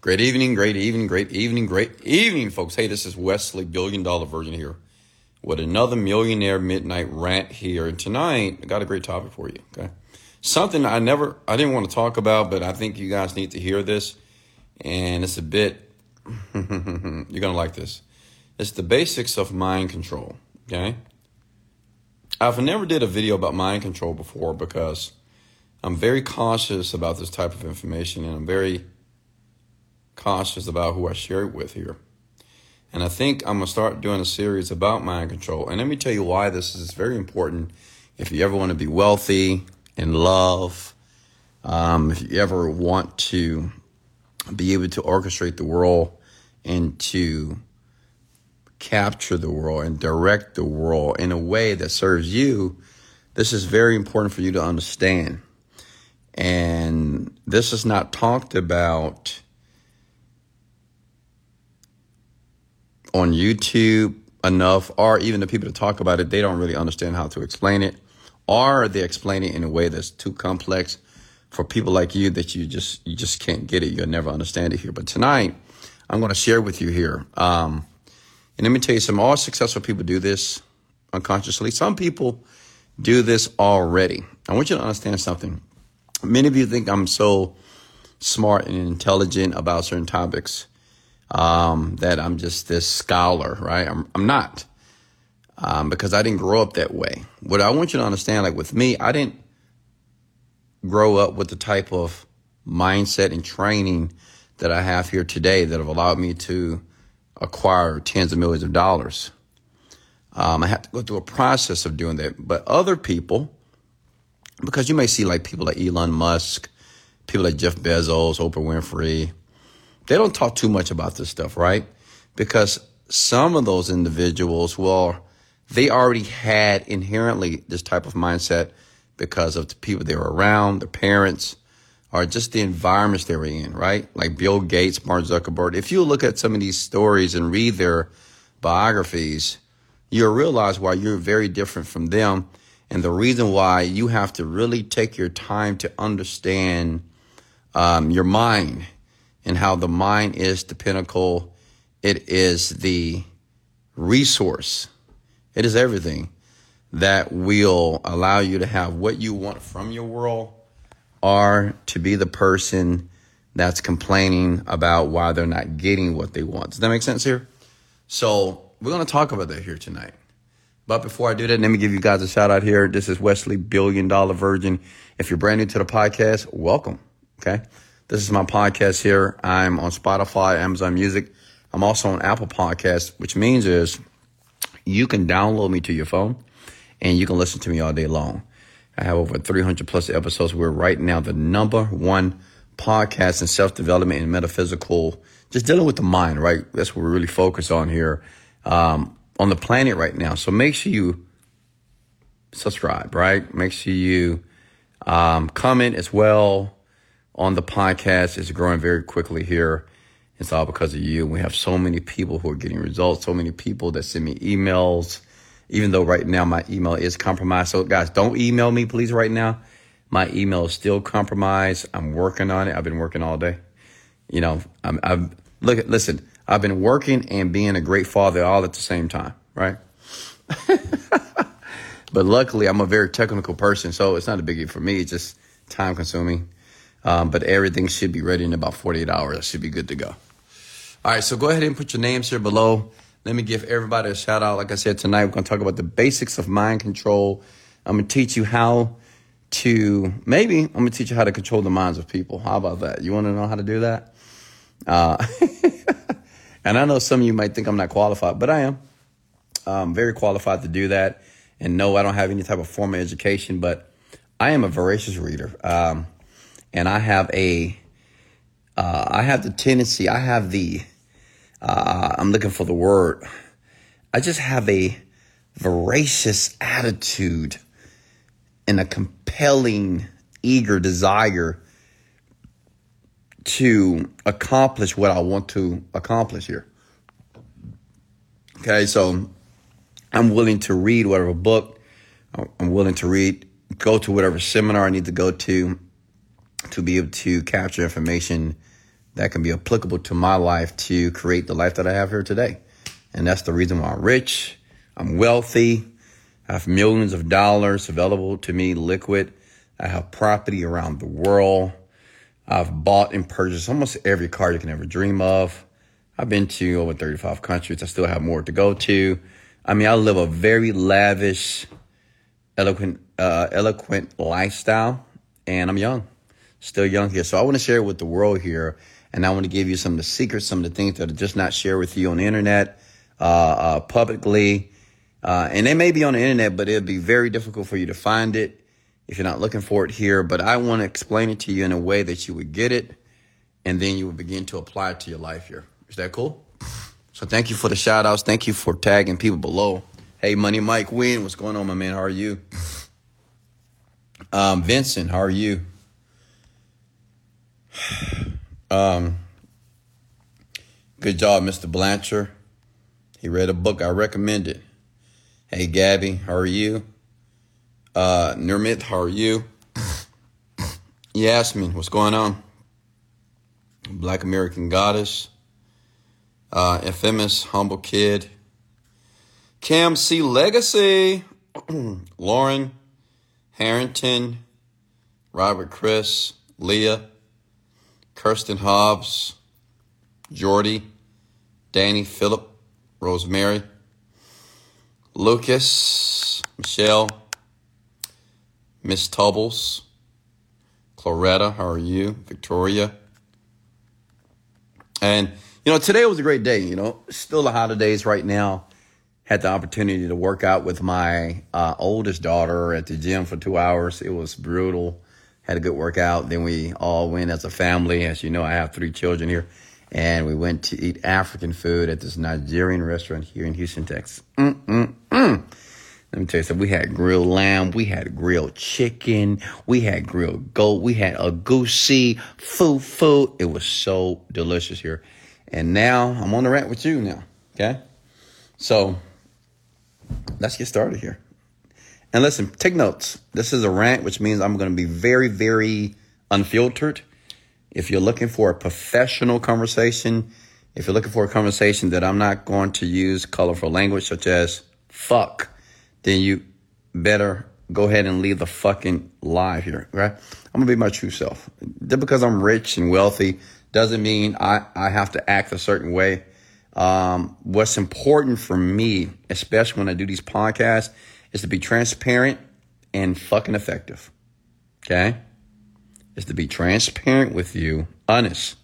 Great evening, great evening, great evening, great evening, folks. Hey, this is Wesley, billion dollar virgin here with another millionaire midnight rant here. And tonight, I got a great topic for you. Okay. Something I never, I didn't want to talk about, but I think you guys need to hear this. And it's a bit, you're going to like this. It's the basics of mind control. Okay. I've never did a video about mind control before because I'm very cautious about this type of information and I'm very cautious about who I share it with here. And I think I'm going to start doing a series about mind control. And let me tell you why this is very important if you ever want to be wealthy, in love, um, if you ever want to be able to orchestrate the world and to capture the world and direct the world in a way that serves you, this is very important for you to understand. And this is not talked about on YouTube enough, or even the people that talk about it, they don't really understand how to explain it, or they explain it in a way that's too complex for people like you that you just you just can't get it. You'll never understand it here. But tonight, I'm going to share with you here. Um, and let me tell you, some all successful people do this unconsciously. Some people do this already. I want you to understand something. Many of you think I'm so smart and intelligent about certain topics um, that I'm just this scholar, right? I'm, I'm not um, because I didn't grow up that way. What I want you to understand, like with me, I didn't grow up with the type of mindset and training that I have here today that have allowed me to acquire tens of millions of dollars. Um, I had to go through a process of doing that. But other people, because you may see like people like Elon Musk, people like Jeff Bezos, Oprah Winfrey, they don't talk too much about this stuff, right? Because some of those individuals, well, they already had inherently this type of mindset because of the people they were around, their parents, or just the environments they were in, right? Like Bill Gates, Mark Zuckerberg. If you look at some of these stories and read their biographies, you'll realize why you're very different from them. And the reason why you have to really take your time to understand um, your mind and how the mind is the pinnacle. It is the resource. It is everything that will allow you to have what you want from your world or to be the person that's complaining about why they're not getting what they want. Does that make sense here? So we're going to talk about that here tonight. But before I do that, let me give you guys a shout out here. This is Wesley, billion dollar virgin. If you're brand new to the podcast, welcome. Okay. This is my podcast here. I'm on Spotify, Amazon Music. I'm also on Apple Podcasts, which means is you can download me to your phone and you can listen to me all day long. I have over 300 plus episodes. We're right now the number one podcast in self development and metaphysical, just dealing with the mind, right? That's what we're really focused on here um, on the planet right now. So make sure you subscribe, right? Make sure you um, comment as well on the podcast. It's growing very quickly here. It's all because of you. We have so many people who are getting results, so many people that send me emails, even though right now my email is compromised. So, guys, don't email me, please, right now. My email is still compromised. I'm working on it. I've been working all day. You know, I'm, I've, look, listen, I've been working and being a great father all at the same time, right? but luckily, I'm a very technical person, so it's not a biggie for me. It's just time consuming. Um, but everything should be ready in about 48 hours. I should be good to go. All right, so go ahead and put your names here below. Let me give everybody a shout out. Like I said, tonight we're going to talk about the basics of mind control. I'm going to teach you how to, maybe I'm going to teach you how to control the minds of people. How about that? You want to know how to do that? Uh, and I know some of you might think I'm not qualified, but I am. I'm very qualified to do that. And no, I don't have any type of formal education, but I am a voracious reader. Um, and I have a, uh, I have the tendency, I have the, uh, I'm looking for the word. I just have a voracious attitude and a compelling, eager desire to accomplish what I want to accomplish here. Okay, so I'm willing to read whatever book, I'm willing to read, go to whatever seminar I need to go to, to be able to capture information that can be applicable to my life to create the life that I have here today. And that's the reason why I'm rich, I'm wealthy, I have millions of dollars available to me liquid. I have property around the world. I've bought and purchased almost every car you can ever dream of. I've been to over 35 countries. I still have more to go to. I mean, I live a very lavish, eloquent, uh, eloquent lifestyle, and I'm young, still young here. So I want to share it with the world here, and I want to give you some of the secrets, some of the things that are just not shared with you on the internet, uh, uh, publicly, uh, and they may be on the internet, but it'll be very difficult for you to find it if you're not looking for it here. But I want to explain it to you in a way that you would get it, and then you would begin to apply it to your life here. Is that cool? So thank you for the shout outs. Thank you for tagging people below. Hey, Money Mike Win, what's going on, my man? How are you? Um, Vincent, how are you? Um, good job, Mr. Blanchard. He read a book I recommended. Hey, Gabby, how are you? Uh, Nurmit, how are you? Yasmin, what's going on? Black American Goddess. Uh, infamous Humble Kid. Cam C. Legacy. Lauren Harrington. Robert Chris. Leah. Kirsten Hobbs. Jordy. Danny Philip, Rosemary. Lucas, Michelle, Miss Tubbles, Claretta, how are you? Victoria. And, you know, today was a great day, you know, still the holidays right now. Had the opportunity to work out with my uh, oldest daughter at the gym for two hours. It was brutal. Had a good workout. Then we all went as a family. As you know, I have three children here and we went to eat African food at this Nigerian restaurant here in Houston, Texas. Mm-mm-mm. Let me tell you something. We had grilled lamb, we had grilled chicken, we had grilled goat, we had egusi, foo. It was so delicious here. And now I'm on the rant with you now. Okay? So let's get started here. And listen, take notes. This is a rant, which means I'm going to be very, very unfiltered if you're looking for a professional conversation, if you're looking for a conversation that I'm not going to use colorful language such as fuck, then you better go ahead and leave the fucking live here, right? I'm gonna be my true self. Just because I'm rich and wealthy doesn't mean I, I have to act a certain way. Um, what's important for me, especially when I do these podcasts, is to be transparent and fucking effective. Okay? is to be transparent with you, honest,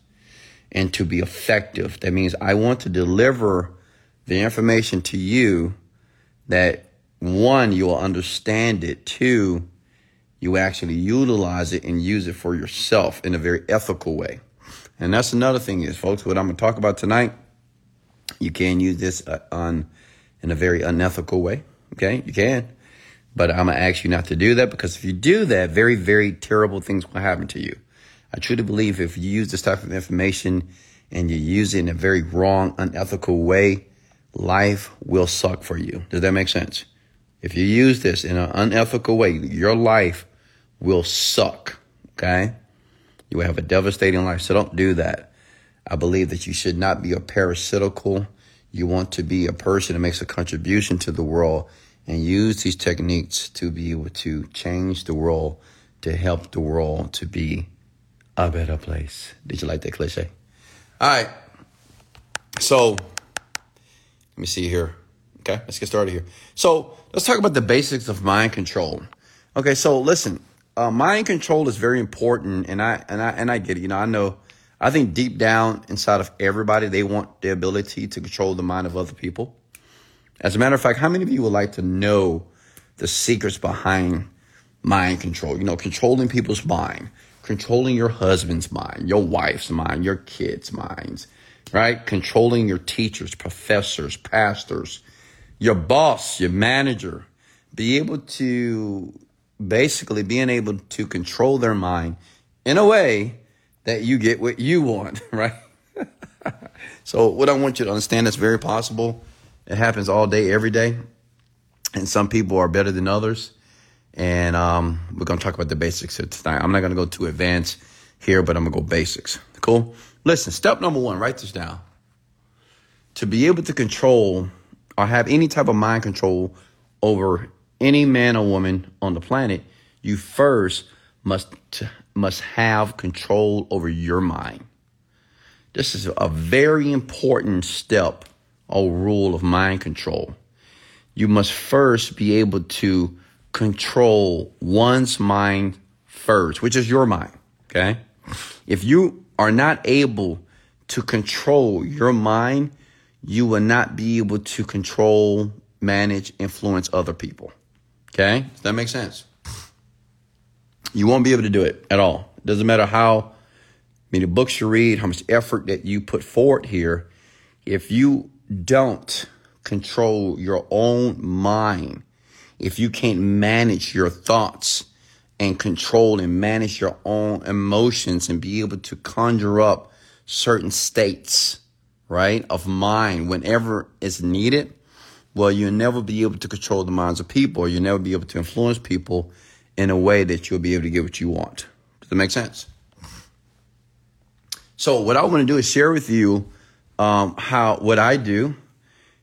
and to be effective. That means I want to deliver the information to you that one, you will understand it. Two, you actually utilize it and use it for yourself in a very ethical way. And that's another thing is, folks, what I'm going to talk about tonight, you can use this uh, on in a very unethical way. Okay, you can. But I'm going to ask you not to do that because if you do that, very, very terrible things will happen to you. I truly believe if you use this type of information and you use it in a very wrong, unethical way, life will suck for you. Does that make sense? If you use this in an unethical way, your life will suck. Okay? You will have a devastating life. So don't do that. I believe that you should not be a parasitical. You want to be a person that makes a contribution to the world and use these techniques to be able to change the world, to help the world to be a better place. Did you like that cliche? All right. So, let me see here. Okay, let's get started here. So, let's talk about the basics of mind control. Okay, so listen, uh, mind control is very important, and I and I and I get it. You know, I know. I think deep down inside of everybody, they want the ability to control the mind of other people. As a matter of fact, how many of you would like to know the secrets behind mind control? You know, controlling people's mind, controlling your husband's mind, your wife's mind, your kids' minds, right? Controlling your teachers, professors, pastors, your boss, your manager. Be able to basically being able to control their mind in a way that you get what you want, right? so what I want you to understand is very possible it happens all day, every day. And some people are better than others. And um, we're going to talk about the basics of tonight. I'm not going to go too advanced here, but I'm going to go basics. Cool? Listen, step number one, write this down. To be able to control or have any type of mind control over any man or woman on the planet, you first must must have control over your mind. This is a very important step or rule of mind control. You must first be able to control one's mind first, which is your mind. Okay. If you are not able to control your mind, you will not be able to control, manage, influence other people. Okay. Does that make sense? You won't be able to do it at all. It doesn't matter how many books you read, how much effort that you put forward here. If you don't control your own mind, if you can't manage your thoughts and control and manage your own emotions and be able to conjure up certain states, right, of mind whenever it's needed, well, you'll never be able to control the minds of people you'll never be able to influence people in a way that you'll be able to get what you want. Does that make sense? So, what I want to do is share with you um, how what I do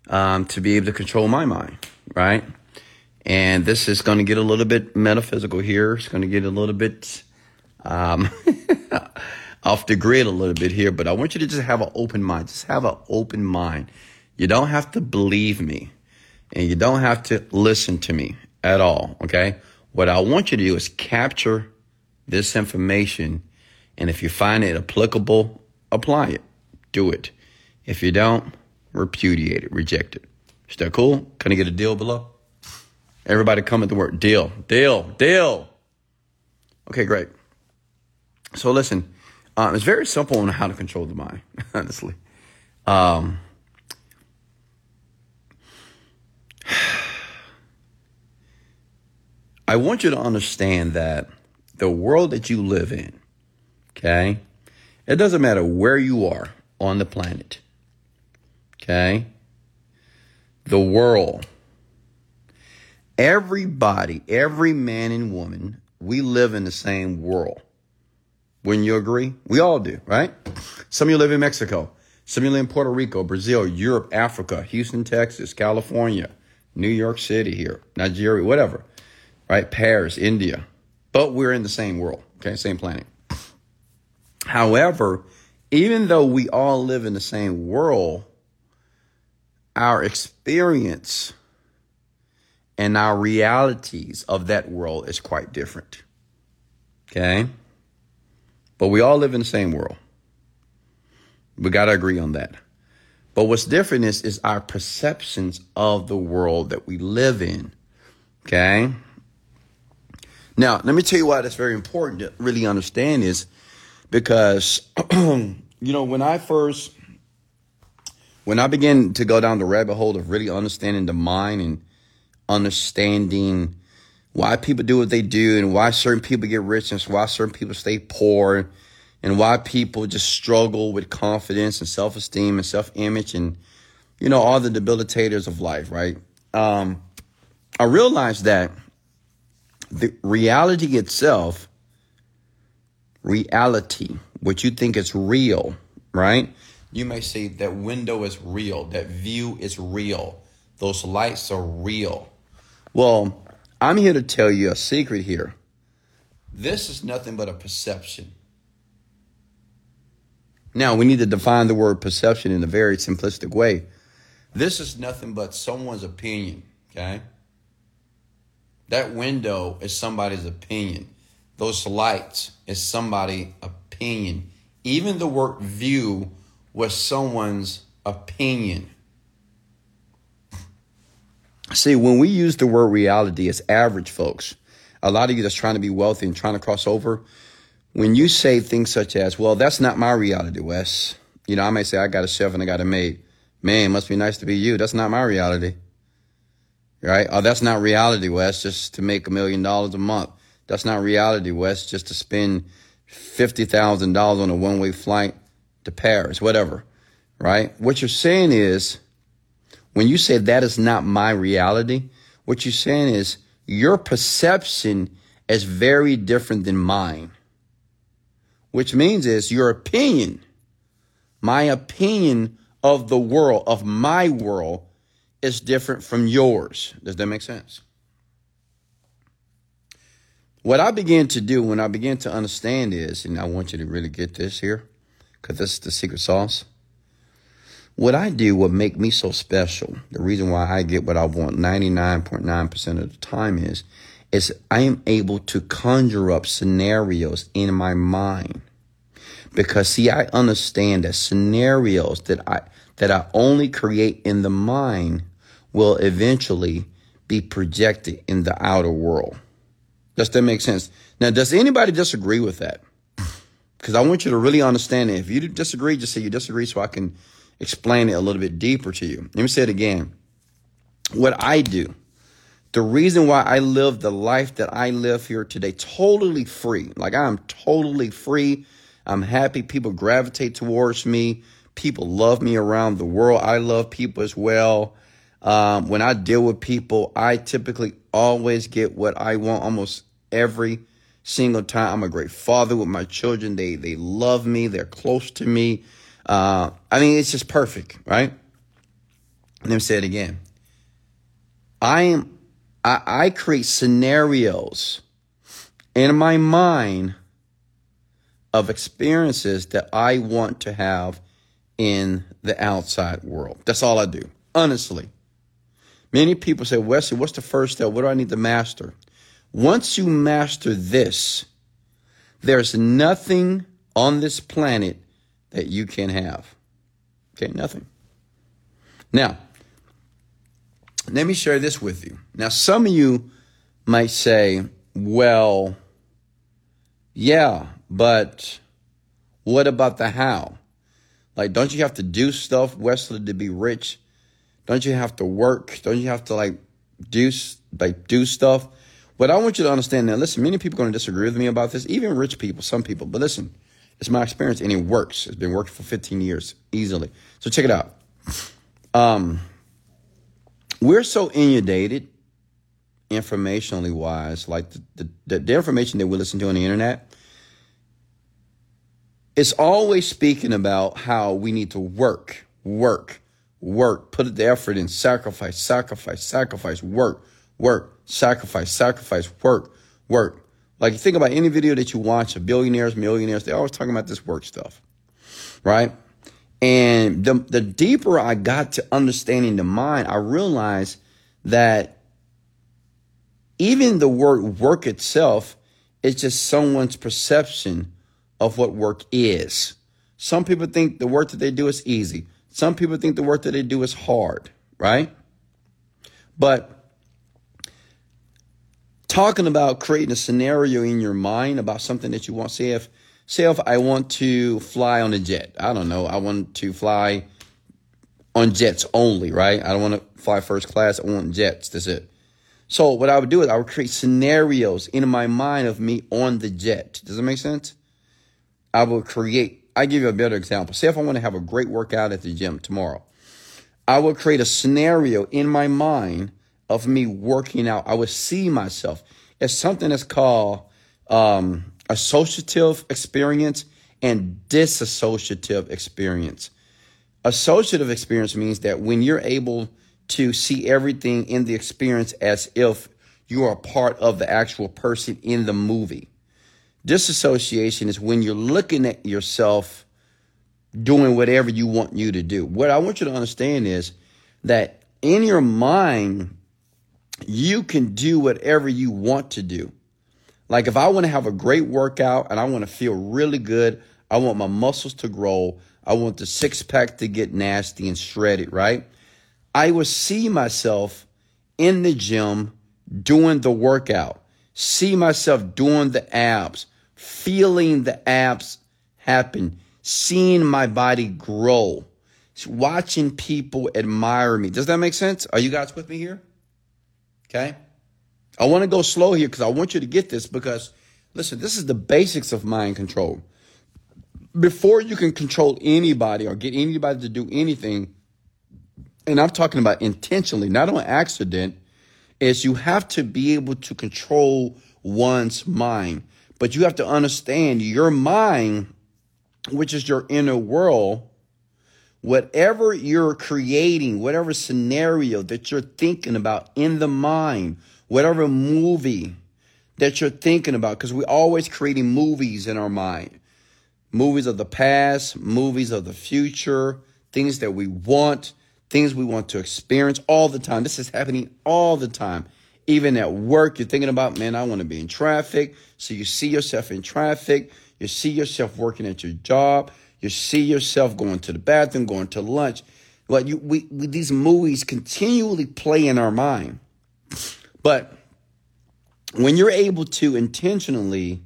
um, to be able to control my mind, right? And this is going to get a little bit metaphysical here. It's going to get a little bit um, off the grid a little bit here, but I want you to just have an open mind. Just have an open mind. You don't have to believe me and you don't have to listen to me at all. Okay. What I want you to do is capture this information. And if you find it applicable, apply it. Do it. If you don't, repudiate it, reject it. Is that cool? Can I get a deal below? Everybody come at the word deal, deal, deal. Okay, great. So listen, um, it's very simple on how to control the mind, honestly. Um, I want you to understand that the world that you live in, okay, it doesn't matter where you are on the planet, okay, the world, everybody, every man and woman, we live in the same world. Wouldn't you agree? We all do, right? Some of you live in Mexico. Some of you live in Puerto Rico, Brazil, Europe, Africa, Houston, Texas, California, New York City here, Nigeria, whatever, right? Paris, India. But we're in the same world, okay? Same planet. However, even though we all live in the same world, our experience and our realities of that world is quite different. Okay? But we all live in the same world. We got to agree on that. But what's different is, is our perceptions of the world that we live in. Okay? Now, let me tell you why that's very important to really understand is because, you know, when I first, when I begin to go down the rabbit hole of really understanding the mind and understanding why people do what they do and why certain people get rich and why certain people stay poor and why people just struggle with confidence and self-esteem and self-image and you know all the debilitators of life right? Um, i realized that the reality itself reality what you think is real right you may say that window is real that view is real those lights are real well i'm here to tell you a secret here this is nothing but a perception now, we need to define the word perception in a very simplistic way. This is nothing but someone's opinion, okay? That window is somebody's opinion. Those lights is somebody's opinion. Even the word view was someone's opinion. See, when we use the word reality as average folks, a lot of you that's trying to be wealthy and trying to cross over, when you say things such as, well, that's not my reality, Wes. You know, I may say, I got a chef and I got a maid. Man, must be nice to be you. That's not my reality. Right? Oh, that's not reality, Wes, just to make a million dollars a month. That's not reality, Wes, just to spend $50,000 on a one way flight to Paris, whatever. Right? What you're saying is, when you say that is not my reality, what you're saying is your perception is very different than mine which means is your opinion My opinion of the world, of my world, is different from yours. Does that make sense? What I began to do when I began to understand is, and I want you to really get this here, this is the secret sauce. What I do, what make me so special, the reason why I get what I want 99.9% of the time is, is I am able to conjure up scenarios in my mind. Because see, I understand that scenarios that I, that I only create in the mind will eventually be projected in the outer world. Does that make sense? Now, does anybody disagree with that? Because I want you to really understand it. If you disagree, just say you disagree so I can explain it a little bit deeper to you. Let me say it again. What I do, the reason why I live the life that I live here today, totally free. Like I'm totally free. I'm happy. People gravitate towards me. People love me around the world. I love people as well. Um, when I deal with people, I typically always get what I want almost every single time. I'm a great father with my children. They they love me. They're close to me. Uh, I mean, it's just perfect, right? Let me say it again. I am I, I create scenarios in my mind of experiences that I want to have in the outside world. That's all I do, honestly. Many people say, Wesley, what's the first step? What do I need to master? Once you master this, there's nothing on this planet that you can have. Okay, nothing. Now, let me share this with you. Now, some of you might say, well, yeah, but what about the how? Like, don't you have to do stuff, Wesley, to be rich? Don't you have to work? Don't you have to like do like do stuff? What I want you to understand now, listen, many people are going to disagree with me about this, even rich people, some people. But listen, it's my experience and it works. It's been working for 15 years easily. So check it out. Um, we're so inundated informationally wise, like the, the, the information that we listen to on the internet, it's always speaking about how we need to work, work, work, put the effort in, sacrifice, sacrifice, sacrifice, work, work, sacrifice, sacrifice, work, work. Like you think about any video that you watch of billionaires, millionaires, they're always talking about this work stuff, right? And the, the deeper I got to understanding the mind, I realized that even the word work itself is just someone's perception of what work is. Some people think the work that they do is easy. Some people think the work that they do is hard, right? But talking about creating a scenario in your mind about something that you want, say if say if I want to fly on a jet, I don't know, I want to fly on jets only, right? I don't want to fly first class, I want jets, that's it. So what I would do is I would create scenarios in my mind of me on the jet. Does that make sense? I will create I give you a better example. Say if I want to have a great workout at the gym tomorrow, I will create a scenario in my mind of me working out. I would see myself as something that's called um, associative experience and disassociative experience. Associative experience means that when you're able to see everything in the experience as if you are part of the actual person in the movie. Disassociation is when you're looking at yourself doing whatever you want you to do. What I want you to understand is that in your mind, you can do whatever you want to do. Like if I want to have a great workout and I want to feel really good, I want my muscles to grow, I want the six pack to get nasty and shredded, right? I will see myself in the gym doing the workout, see myself doing the abs, feeling the abs happen, seeing my body grow, watching people admire me. Does that make sense? Are you guys with me here? Okay. I want to go slow here because I want you to get this because, listen, this is the basics of mind control. Before you can control anybody or get anybody to do anything, and I'm talking about intentionally, not on accident, is you have to be able to control one's mind. But you have to understand your mind, which is your inner world, whatever you're creating, whatever scenario that you're thinking about in the mind, whatever movie that you're thinking about, because we're always creating movies in our mind movies of the past, movies of the future, things that we want, things we want to experience all the time. This is happening all the time. Even at work, you're thinking about, man, I want to be in traffic. So you see yourself in traffic. You see yourself working at your job. You see yourself going to the bathroom, going to lunch. But you, we, we, these movies continually play in our mind. But when you're able to intentionally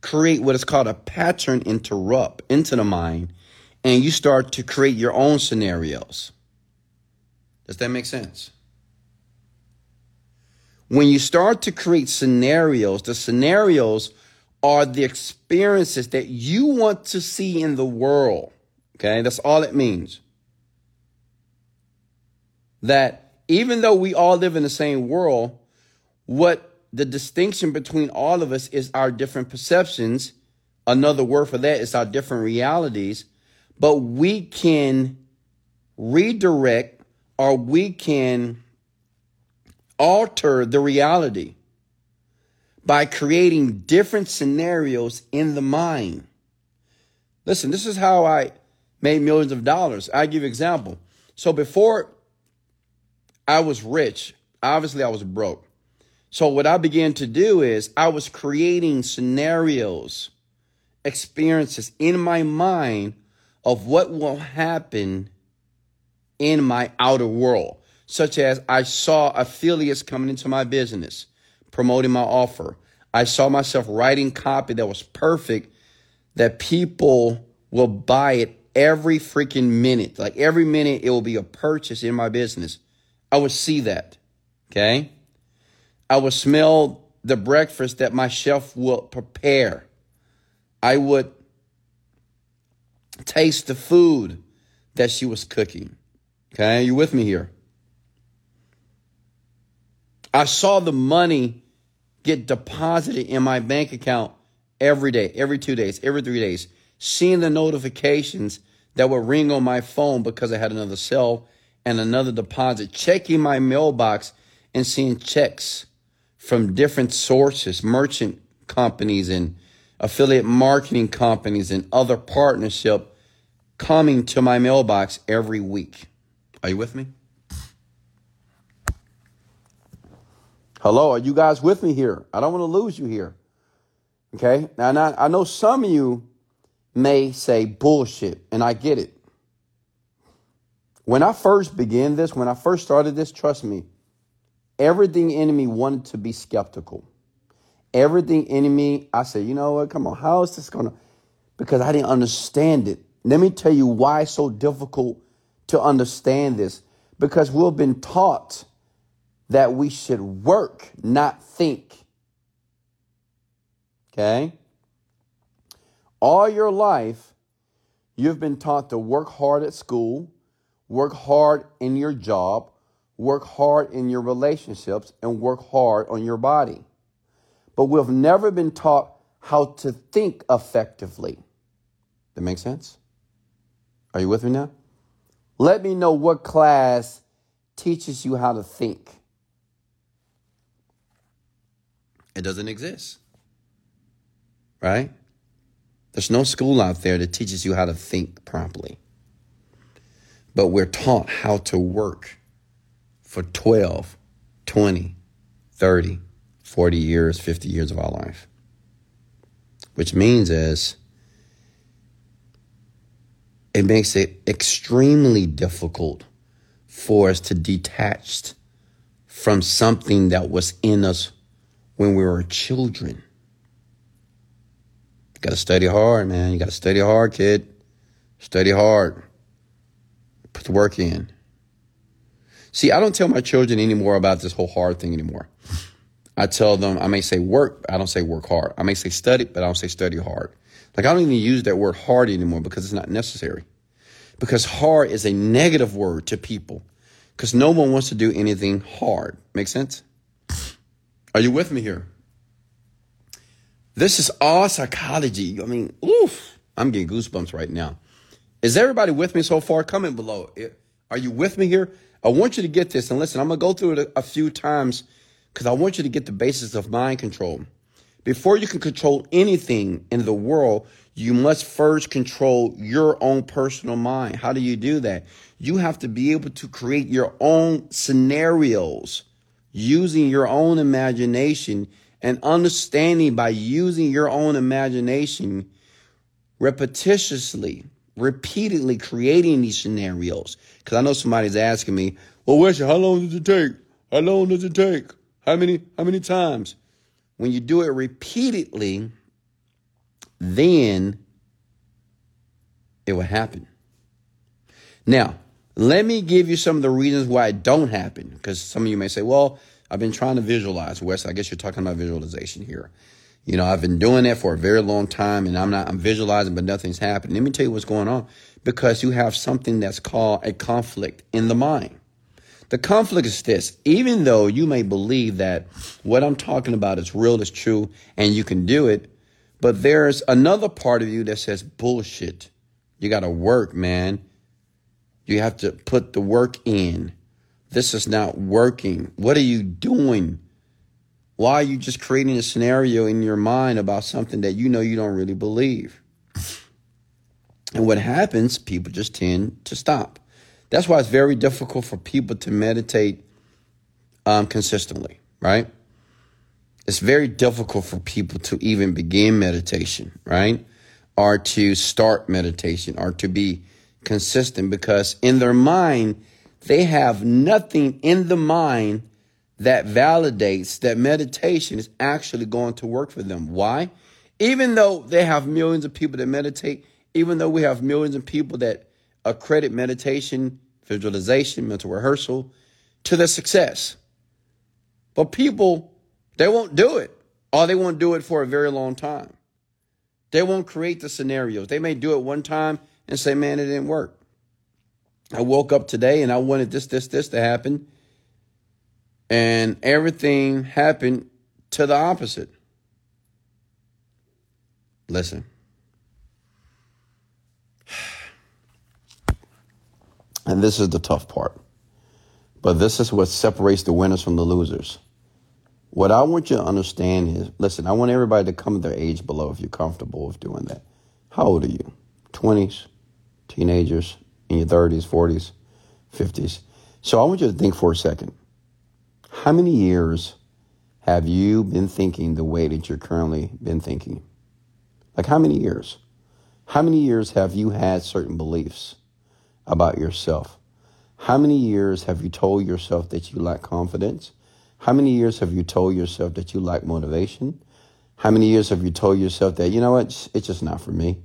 create what is called a pattern interrupt into the mind, and you start to create your own scenarios. Does that make sense? When you start to create scenarios, the scenarios are the experiences that you want to see in the world. Okay, that's all it means. That even though we all live in the same world, what the distinction between all of us is our different perceptions. Another word for that is our different realities. But we can redirect or we can alter the reality by creating different scenarios in the mind. Listen, this is how I made millions of dollars. I give example. So before I was rich, obviously I was broke. So what I began to do is I was creating scenarios, experiences in my mind of what will happen in my outer world, such as I saw affiliates coming into my business, promoting my offer. I saw myself writing copy that was perfect, that people will buy it every freaking minute. Like every minute, it will be a purchase in my business. I would see that. Okay. I would smell the breakfast that my chef will prepare. I would taste the food that she was cooking. Okay, Are you with me here? I saw the money get deposited in my bank account every day, every two days, every three days, seeing the notifications that would ring on my phone because I had another cell and another deposit, checking my mailbox and seeing checks from different sources, merchant companies and affiliate marketing companies and other partnership coming to my mailbox every week. Are you with me? Hello, are you guys with me here? I don't want to lose you here. Okay? Now, I know some of you may say bullshit, and I get it. When I first began this, when I first started this, trust me, Everything in me wanted to be skeptical. Everything in me, I said, you know what? Come on, how is this gonna? Because I didn't understand it. Let me tell you why it's so difficult to understand this. Because we've been taught that we should work, not think. Okay? All your life, you've been taught to work hard at school, work hard in your job, work hard in your relationships, and work hard on your body. But we've never been taught how to think effectively. That makes sense? Are you with me now? Let me know what class teaches you how to think. It doesn't exist. Right? There's no school out there that teaches you how to think properly. But we're taught how to work for 12, 20, 30, 40 years, 50 years of our life. Which means is it makes it extremely difficult for us to detach from something that was in us when we were children. You got to study hard, man. You got to study hard, kid. Study hard. Put the work in. See, I don't tell my children anymore about this whole hard thing anymore. I tell them, I may say work, I don't say work hard. I may say study, but I don't say study hard. Like I don't even use that word hard anymore because it's not necessary. Because hard is a negative word to people because no one wants to do anything hard. Make sense? Are you with me here? This is all psychology. I mean, oof, I'm getting goosebumps right now. Is everybody with me so far? Comment below. Are you with me here? I want you to get this. And listen, I'm going to go through it a, few times because I want you to get the basis of mind control. Before you can control anything in the world, you must first control your own personal mind. How do you do that? You have to be able to create your own scenarios using your own imagination and understanding by using your own imagination repetitiously, repeatedly creating these scenarios. Because I know somebody's asking me, well, Wesley, how long does it take? How long does it take? How many, how many times? When you do it repeatedly, then it will happen. Now, let me give you some of the reasons why it don't happen. Because some of you may say, well, I've been trying to visualize. Wes, I guess you're talking about visualization here. You know, I've been doing that for a very long time and I'm not, I'm visualizing, but nothing's happening. Let me tell you what's going on because you have something that's called a conflict in the mind. The conflict is this even though you may believe that what I'm talking about is real, is true, and you can do it, but there's another part of you that says bullshit. You got to work, man. You have to put the work in. This is not working. What are you doing? Why are you just creating a scenario in your mind about something that you know you don't really believe? And what happens, people just tend to stop. That's why it's very difficult for people to meditate um, consistently, right? It's very difficult for people to even begin meditation, right? Or to start meditation or to be consistent because in their mind, they have nothing in the mind that validates that meditation is actually going to work for them. Why? Even though they have millions of people that meditate, even though we have millions of people that accredit meditation, visualization, mental rehearsal to their success. But people, they won't do it, or they won't do it for a very long time. They won't create the scenarios. They may do it one time and say, man, it didn't work. I woke up today and I wanted this, this, this to happen and everything happened to the opposite. Listen. And this is the tough part. But this is what separates the winners from the losers. What I want you to understand is listen, I want everybody to come their age below if you're comfortable with doing that. How old are you? 20s, teenagers, in your 30s, 40s, 50s. So I want you to think for a second. How many years have you been thinking the way that you're currently been thinking? Like how many years? How many years have you had certain beliefs about yourself? How many years have you told yourself that you lack confidence? How many years have you told yourself that you lack motivation? How many years have you told yourself that, you know what, it's just not for me?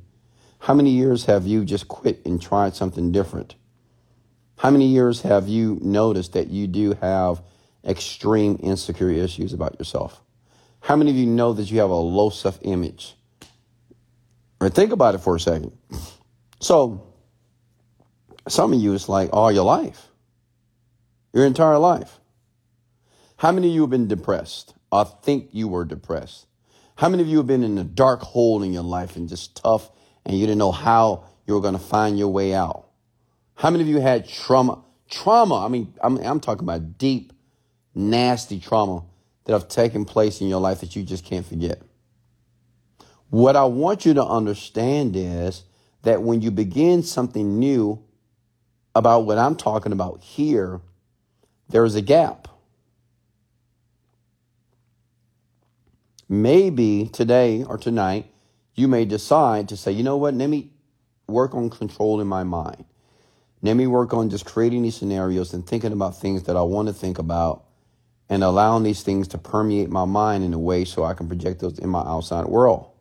How many years have you just quit and tried something different? How many years have you noticed that you do have extreme insecure issues about yourself? How many of you know that you have a low self image? Or think about it for a second. So, some of you, it's like all your life, your entire life. How many of you have been depressed or think you were depressed? How many of you have been in a dark hole in your life and just tough and you didn't know how you were going to find your way out? How many of you had trauma? Trauma, I mean, I'm, I'm talking about deep nasty trauma that have taken place in your life that you just can't forget. What I want you to understand is that when you begin something new about what I'm talking about here, there is a gap. Maybe today or tonight, you may decide to say, you know what, let me work on controlling my mind. Let me work on just creating these scenarios and thinking about things that I want to think about and allowing these things to permeate my mind in a way so I can project those in my outside world.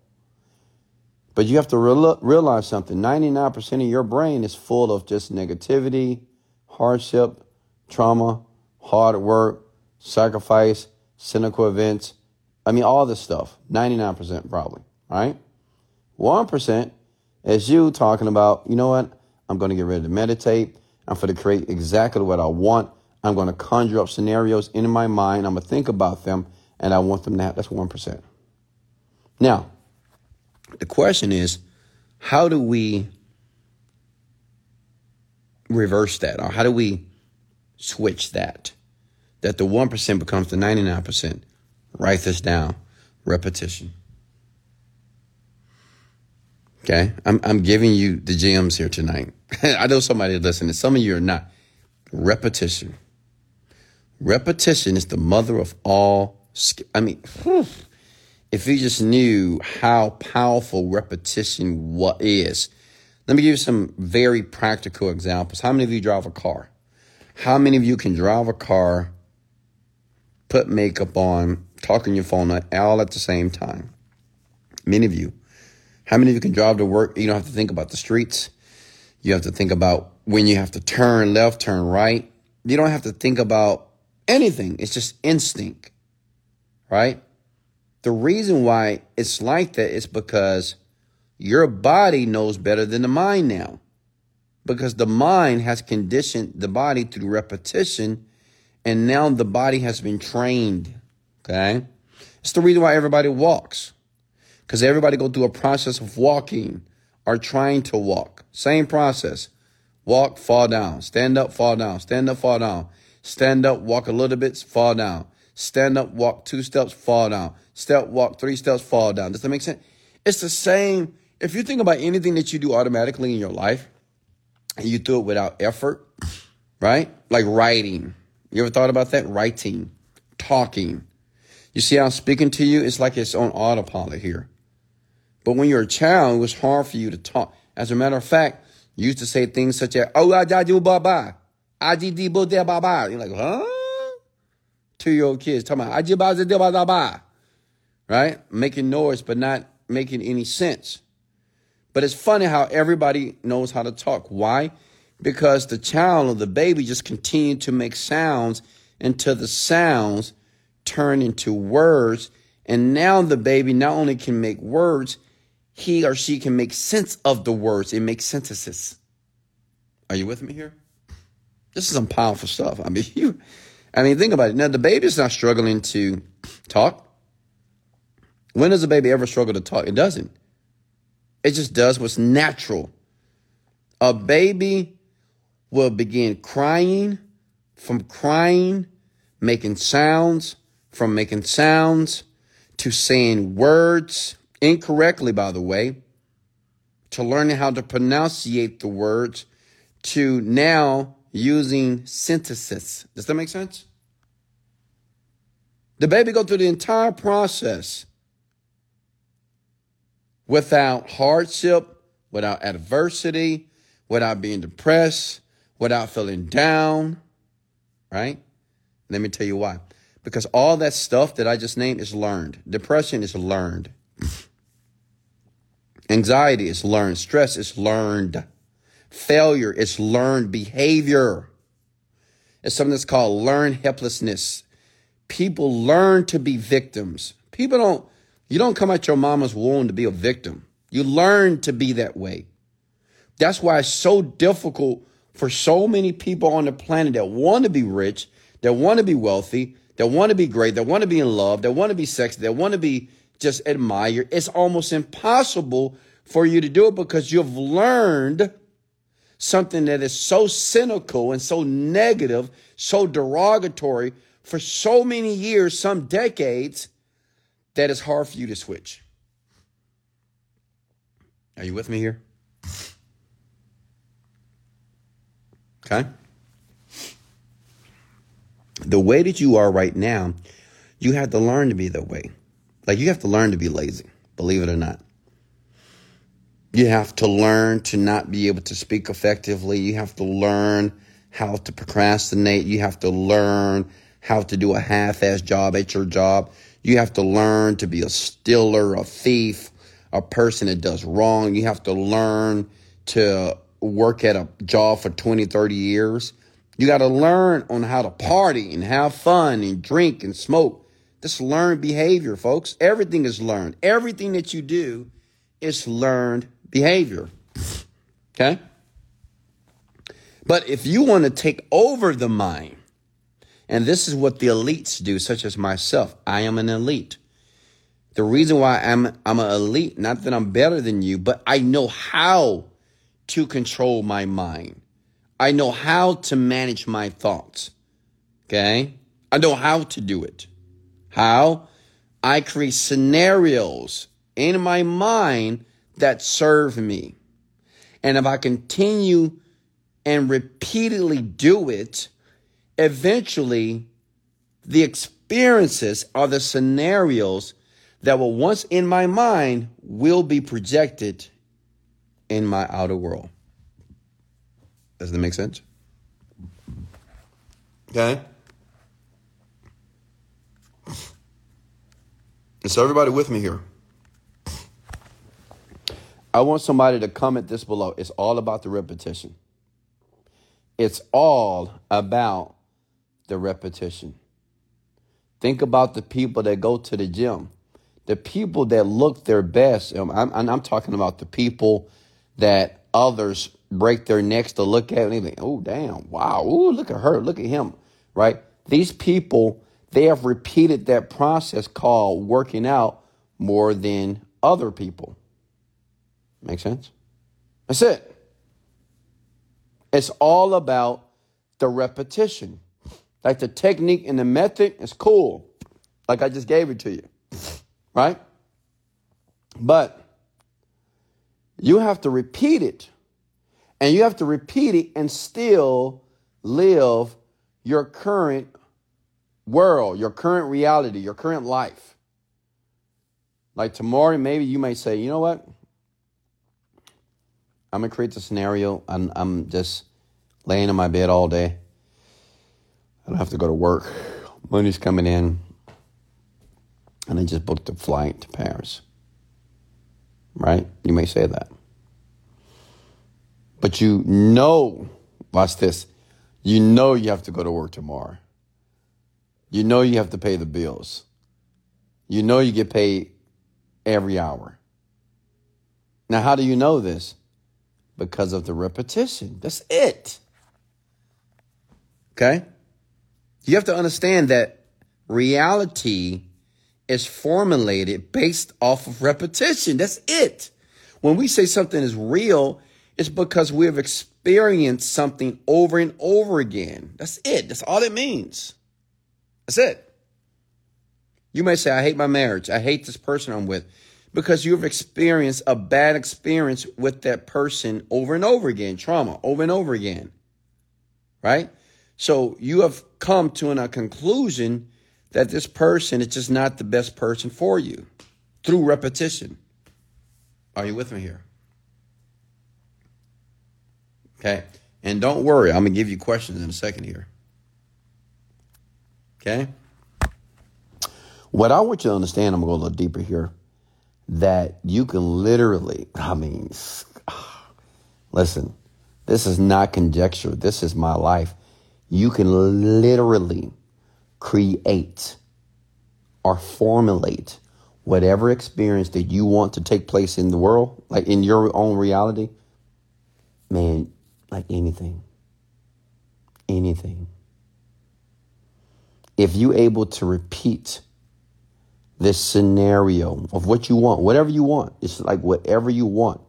But you have to real, realize something 99% of your brain is full of just negativity, hardship, trauma, hard work, sacrifice, cynical events. I mean, all this stuff. 99% probably, right? 1% is you talking about, you know what? I'm going to get ready to meditate. I'm going to create exactly what I want. I'm going to conjure up scenarios in my mind. I'm going to think about them and I want them to have, that's 1%. Now, the question is, how do we reverse that? Or how do we switch that? That the 1% becomes the 99%. Write this down. Repetition. Okay? I'm, I'm giving you the gems here tonight. I know somebody listening. Some of you are not. Repetition. Repetition is the mother of all. I mean, whew, if you just knew how powerful repetition what is. Let me give you some very practical examples. How many of you drive a car? How many of you can drive a car, put makeup on, talk on your phone all at the same time? Many of you. How many of you can drive to work? You don't have to think about the streets. You have to think about when you have to turn left, turn right. You don't have to think about anything. It's just instinct, right? The reason why it's like that is because your body knows better than the mind now. Because the mind has conditioned the body through repetition, and now the body has been trained. Okay? It's the reason why everybody walks. Because everybody go through a process of walking or trying to walk. Same process. Walk, fall down. Stand up, fall down. Stand up, fall down. Stand up, walk a little bit, fall down. Stand up, walk two steps, fall down. Step, walk three steps, fall down. Does that make sense? It's the same. If you think about anything that you do automatically in your life and you do it without effort, right? Like writing. You ever thought about that? Writing, talking. You see how I'm speaking to you? It's like it's on autopilot here. But when you're a child, it was hard for you to talk. As a matter of fact, you used to say things such as, oh, I do baba. I did baba. You're like, huh? Two year old kids talking about, I baba. Right? Making noise, but not making any sense. But it's funny how everybody knows how to talk. Why? Because the child or the baby just continued to make sounds until the sounds turn into words. And now the baby not only can make words, he or she can make sense of the words. It makes synthesis. Are you with me here? This is some powerful stuff. I mean, you, I mean, think about it. Now, the baby's not struggling to talk. When does a baby ever struggle to talk? It doesn't. It just does what's natural. A baby will begin crying, from crying, making sounds, from making sounds to saying words, incorrectly, by the way, to learning how to pronunciate the words, to now using synthesis. Does that make sense? The baby go through the entire process without hardship, without adversity, without being depressed, without feeling down, right? Let me tell you why. Because all that stuff that I just named is learned. Depression is learned. Anxiety is learned. Stress is learned. Failure is learned behavior. It's something that's called learned helplessness. People learn to be victims. People don't, you don't come out your mama's womb to be a victim. You learn to be that way. That's why it's so difficult for so many people on the planet that want to be rich, that want to be wealthy, that want to be great, that want to be in love, that want to be sexy, that want to be just admire. It's almost impossible for you to do it because you've learned something that is so cynical and so negative, so derogatory for so many years, some decades, that it's hard for you to switch. Are you with me here? Okay. The way that you are right now, you have to learn to be that way. Like you have to learn to be lazy, believe it or not. You have to learn to not be able to speak effectively. You have to learn how to procrastinate. You have to learn how to do a half-ass job at your job. You have to learn to be a stealer, a thief, a person that does wrong. You have to learn to work at a job for 20, 30 years. You got to learn on how to party and have fun and drink and smoke this learned behavior, folks. Everything is learned. Everything that you do is learned behavior. Okay? But if you want to take over the mind, and this is what the elites do, such as myself, I am an elite. The reason why I'm I'm an elite, not that I'm better than you, but I know how to control my mind. I know how to manage my thoughts. Okay? I know how to do it. How? I create scenarios in my mind that serve me. And if I continue and repeatedly do it, eventually the experiences or the scenarios that were once in my mind will be projected in my outer world. Does that make sense? Okay. So, everybody with me here. I want somebody to comment this below. It's all about the repetition. It's all about the repetition. Think about the people that go to the gym, the people that look their best. Um, I'm, I'm, I'm talking about the people that others break their necks to look at and they think, oh, damn, wow, ooh, look at her, look at him, right? These people, they have repeated that process called working out more than other people. Make sense? That's it. It's all about the repetition. Like the technique and the method is cool. Like I just gave it to you. Right? But you have to repeat it. And you have to repeat it and still live your current world, your current reality, your current life. Like tomorrow, maybe you may say, you know what? I'm gonna create the scenario. I'm, I'm just laying in my bed all day. I don't have to go to work. Money's coming in. And I just booked a flight to Paris. Right? You may say that. But you know, watch this, you know you have to go to work tomorrow. You know you have to pay the bills. You know you get paid every hour. Now, how do you know this? Because of the repetition. That's it. Okay? You have to understand that reality is formulated based off of repetition. That's it. When we say something is real, it's because we have experienced something over and over again. That's it. That's all it means. That's it. You may say, I hate my marriage. I hate this person I'm with because you've experienced a bad experience with that person over and over again, trauma over and over again. Right? So you have come to a conclusion that this person is just not the best person for you through repetition. Are you with me here? Okay. And don't worry, I'm going to give you questions in a second here. Okay. What I want you to understand, I'm going to go a little deeper here, that you can literally, I mean, listen, this is not conjecture. This is my life you can literally create or formulate whatever experience that you want to take place in the world, like in your own reality, man, like anything. Anything. If you able to repeat this scenario of what you want, whatever you want, it's like whatever you want.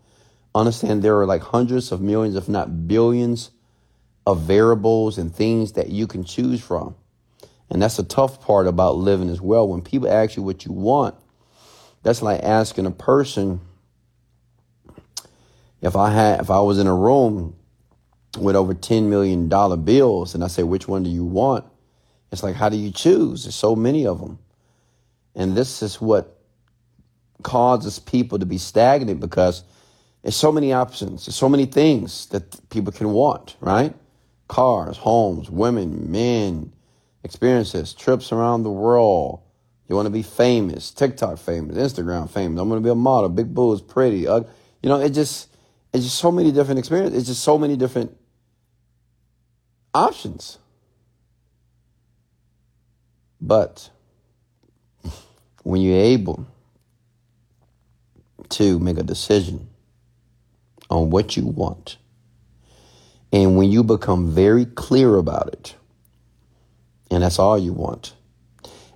Understand there are like hundreds of millions, if not billions, of variables and things that you can choose from. And that's the tough part about living as well. When people ask you what you want, that's like asking a person if I had if I was in a room with over 10 million dollar bills and I say which one do you want? It's like how do you choose? There's so many of them. And this is what causes people to be stagnant because there's so many options, there's so many things that people can want, right? cars, homes, women, men, experiences, trips around the world. You want to be famous, TikTok famous, Instagram famous. I'm going to be a model, big boobs, pretty. Uh, you know, it just it's just so many different experiences. It's just so many different options. But when you're able to make a decision on what you want, and when you become very clear about it, and that's all you want,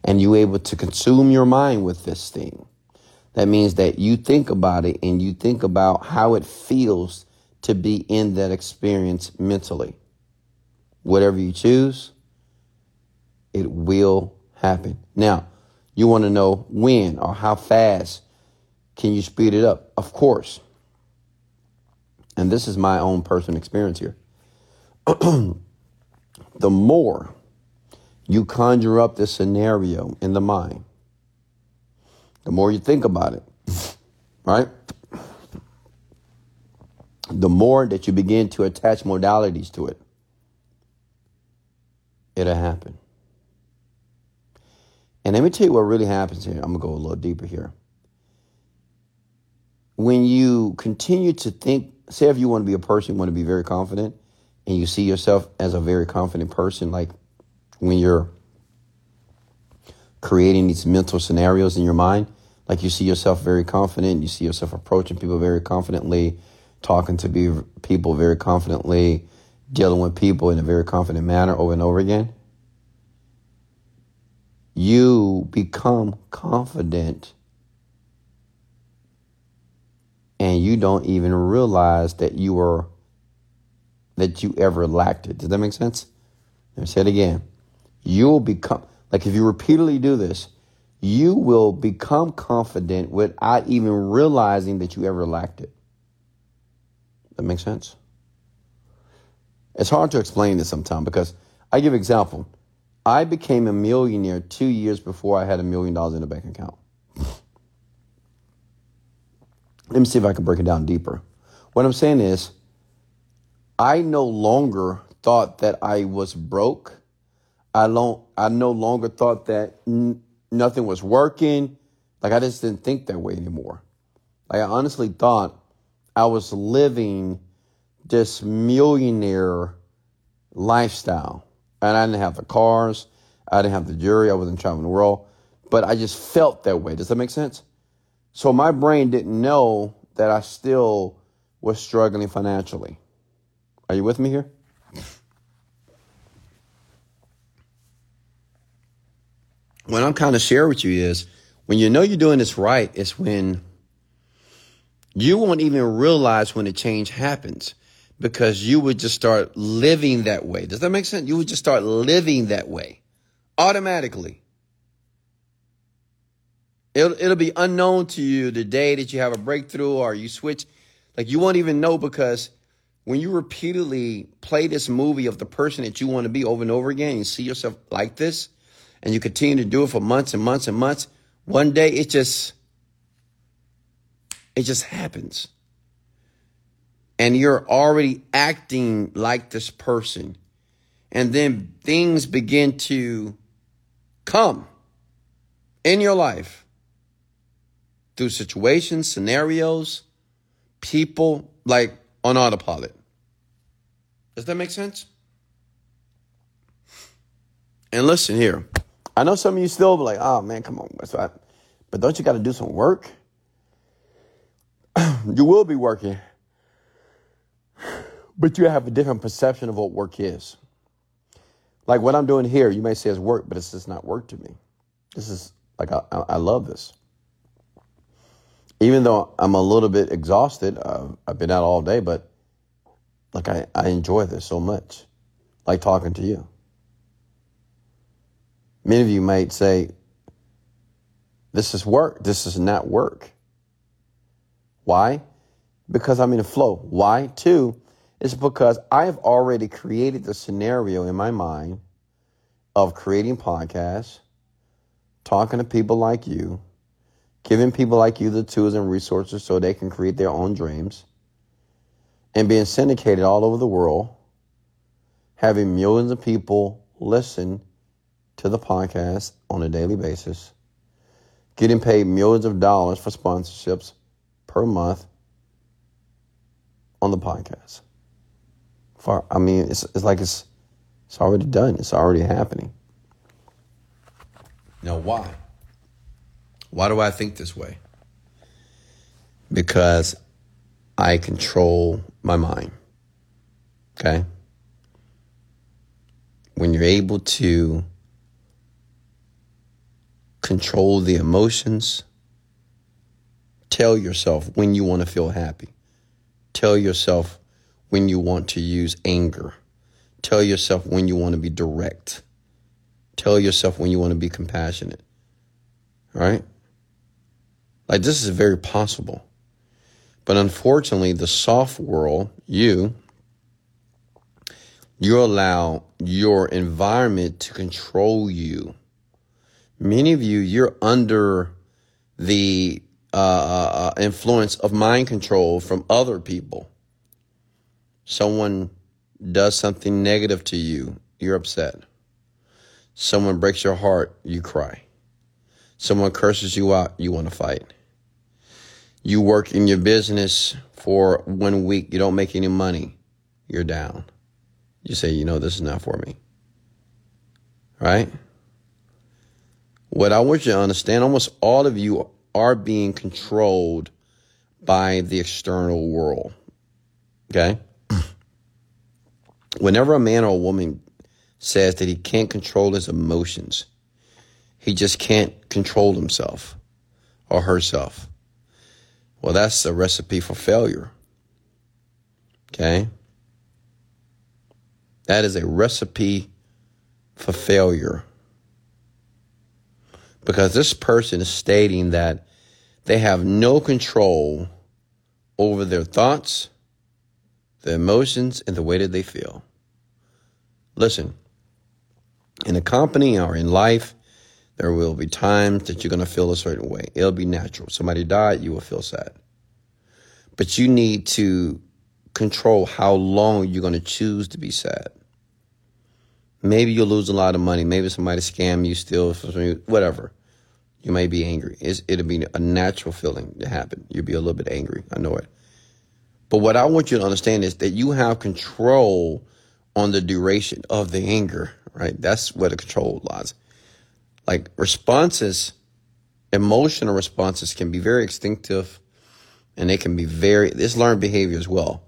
and you're able to consume your mind with this thing, that means that you think about it and you think about how it feels to be in that experience mentally. Whatever you choose, it will happen. Now, you want to know when or how fast can you speed it up? Of course. And this is my own personal experience here. the more you conjure up this scenario in the mind, the more you think about it, right? The more that you begin to attach modalities to it, it'll happen. And let me tell you what really happens here. I'm going to go a little deeper here. When you continue to think, say if you want to be a person, you want to be very confident, and you see yourself as a very confident person, like when you're creating these mental scenarios in your mind, like you see yourself very confident, you see yourself approaching people very confidently, talking to people very confidently, dealing with people in a very confident manner over and over again. You become confident and you don't even realize that you are that you ever lacked it. Does that make sense? Let me say it again. You'll become like if you repeatedly do this, you will become confident without even realizing that you ever lacked it. That makes sense? It's hard to explain this sometimes because I give example. I became a millionaire two years before I had a million dollars in a bank account. Let me see if I can break it down deeper. What I'm saying is, I no longer thought that I was broke. I don't. I no longer thought that n- nothing was working. Like I just didn't think that way anymore. Like I honestly thought I was living this millionaire lifestyle, and I didn't have the cars. I didn't have the jewelry. I wasn't traveling the world, but I just felt that way. Does that make sense? So my brain didn't know that I still was struggling financially. Are you with me here? What I'm kind of share with you is when you know you're doing this right, it's when you won't even realize when the change happens because you would just start living that way. Does that make sense? You would just start living that way automatically. It'll, it'll be unknown to you the day that you have a breakthrough or you switch. Like you won't even know because when you repeatedly play this movie of the person that you want to be over and over again, you see yourself like this, and you continue to do it for months and months and months, one day it just it just happens. And you're already acting like this person. And then things begin to come in your life through situations, scenarios, people, like on autopilot. Does that make sense? And listen here. I know some of you still be like, oh man, come on. But don't you got to do some work? you will be working, but you have a different perception of what work is. Like what I'm doing here, you may say is work, but it's just not work to me. This is like, I, I love this. Even though I'm a little bit exhausted, uh, I've been out all day, but like I, I enjoy this so much. Like talking to you. Many of you might say, this is work. This is not work. Why? Because I'm in a flow. Why? Two, it's because I have already created the scenario in my mind of creating podcasts, talking to people like you, giving people like you the tools and resources so they can create their own dreams, and being syndicated all over the world, having millions of people listen to the podcast on a daily basis, getting paid millions of dollars for sponsorships per month on the podcast. For I mean, it's it's like it's it's already done. It's already happening. Now, why? Why do I think this way? Because I control my mind. Okay? When you're able to control the emotions, tell yourself when you want to feel happy. Tell yourself when you want to use anger. Tell yourself when you want to be direct. Tell yourself when you want to be compassionate. All right? Like this is very possible. But unfortunately, the soft world, you, you allow your environment to control you. Many of you, you're under the uh, uh, uh, influence of mind control from other people. Someone does something negative to you, you're upset. Someone breaks your heart, you cry. Someone curses you out, you want to fight. You work in your business for one week, you don't make any money, you're down. You say, you know, this is not for me. Right? What I want you to understand, almost all of you are being controlled by the external world. Okay? Whenever a man or a woman says that he can't control his emotions, he just can't control himself or herself. Well, that's a recipe for failure. Okay? That is a recipe for failure. Because this person is stating that they have no control over their thoughts, their emotions, and the way that they feel. Listen, in a company or in life, there will be times that you're going to feel a certain way. It'll be natural. Somebody died, you will feel sad. But you need to control how long you're going to choose to be sad. Maybe you'll lose a lot of money. Maybe somebody scam you, steal, whatever. You may be angry. It's, it'll be a natural feeling to happen. You'll be a little bit angry. I know it. But what I want you to understand is that you have control on the duration of the anger, right? That's where the control lies. Like responses, emotional responses can be very instinctive and they can be very, this learned behavior as well.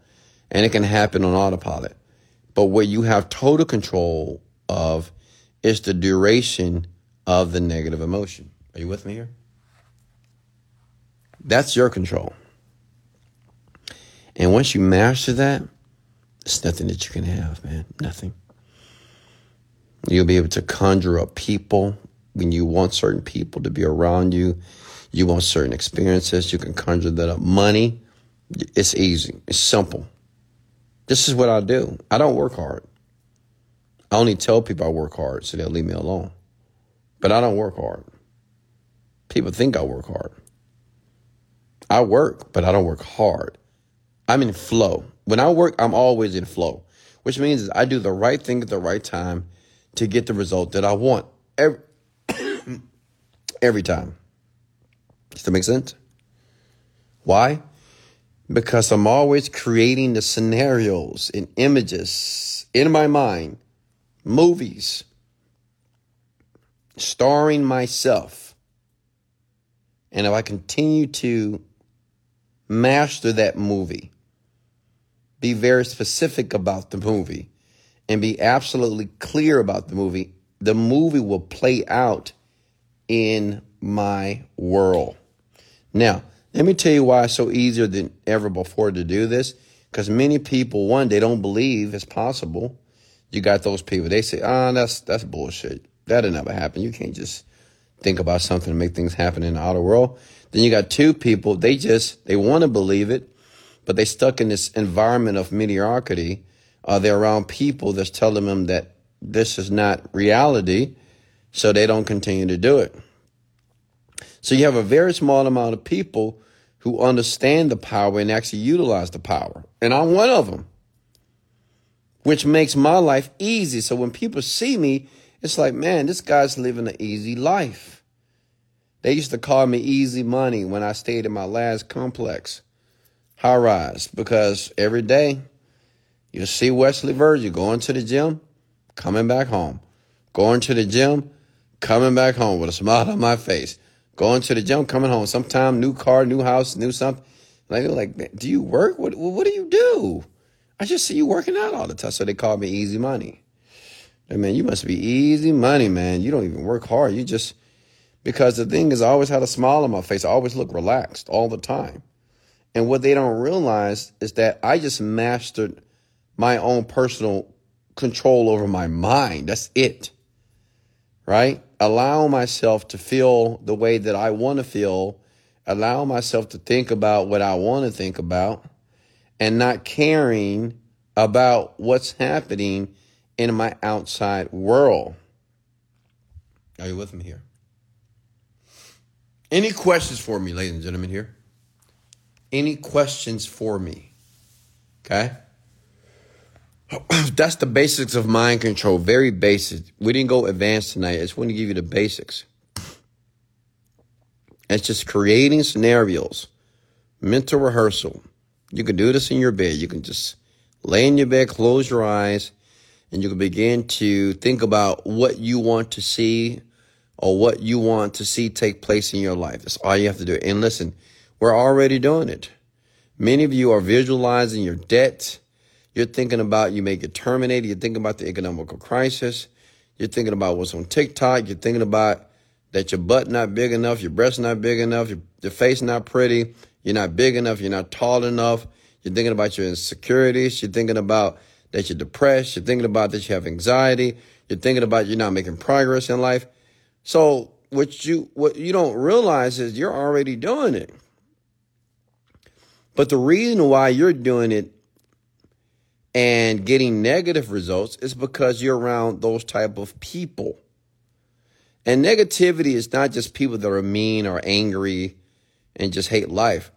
And it can happen on autopilot. But what you have total control of is the duration of the negative emotion. Are you with me here? That's your control. And once you master that, it's nothing that you can have, man. Nothing. You'll be able to conjure up people when you want certain people to be around you. You want certain experiences. You can conjure that up. Money, it's easy. It's simple. This is what I do. I don't work hard. I only tell people I work hard so they'll leave me alone. But I don't work hard. People think I work hard. I work, but I don't work hard. I'm in flow. When I work, I'm always in flow, which means I do the right thing at the right time to get the result that I want every, every time. Does that make sense? Why? Because I'm always creating the scenarios and images in my mind, movies, starring myself. And if I continue to master that movie, be very specific about the movie, and be absolutely clear about the movie, the movie will play out in my world. Now, let me tell you why it's so easier than ever before to do this. Because many people, one, they don't believe it's possible. You got those people, they say, ah, oh, that's that's bullshit. That'll never happen. You can't just think about something and make things happen in the outer world. Then you got two people, they just they want to believe it, but they stuck in this environment of mediocrity. Uh, they're around people that's telling them that this is not reality, so they don't continue to do it. So you have a very small amount of people who understand the power and actually utilize the power. And I'm one of them, which makes my life easy. So when people see me, it's like, man, this guy's living an easy life. They used to call me easy money when I stayed in my last complex, high rise, because every day you see Wesley Virgin going to the gym, coming back home, going to the gym, coming back home with a smile on my face going to the gym, coming home, sometime new car, new house, new something. Like, they're like, do you work? What, what do you do? I just see you working out all the time. So they call me easy money. I mean, you must be easy money, man. You don't even work hard. You just, because the thing is, I always had a smile on my face. I always look relaxed all the time. And what they don't realize is that I just mastered my own personal control over my mind. That's it. Right? Allow myself to feel the way that I want to feel. Allow myself to think about what I want to think about and not caring about what's happening in my outside world. Are you with me here? Any questions for me, ladies and gentlemen, here? Any questions for me? Okay? That's the basics of mind control. Very basic. We didn't go advanced tonight. I just want to give you the basics. It's just creating scenarios, mental rehearsal. You can do this in your bed. You can just lay in your bed, close your eyes, and you can begin to think about what you want to see or what you want to see take place in your life. That's all you have to do. And listen, we're already doing it. Many of you are visualizing your debt. You're thinking about you may get terminated. You're thinking about the economical crisis. You're thinking about what's on TikTok. You're thinking about that your butt not big enough, your breast not big enough, your, your face not pretty, you're not big enough, you're not tall enough. You're thinking about your insecurities. You're thinking about that you're depressed. You're thinking about that you have anxiety. You're thinking about you're not making progress in life. So what you what you don't realize is you're already doing it. But the reason why you're doing it and getting negative results is because you're around those type of people. And negativity is not just people that are mean or angry and just hate life.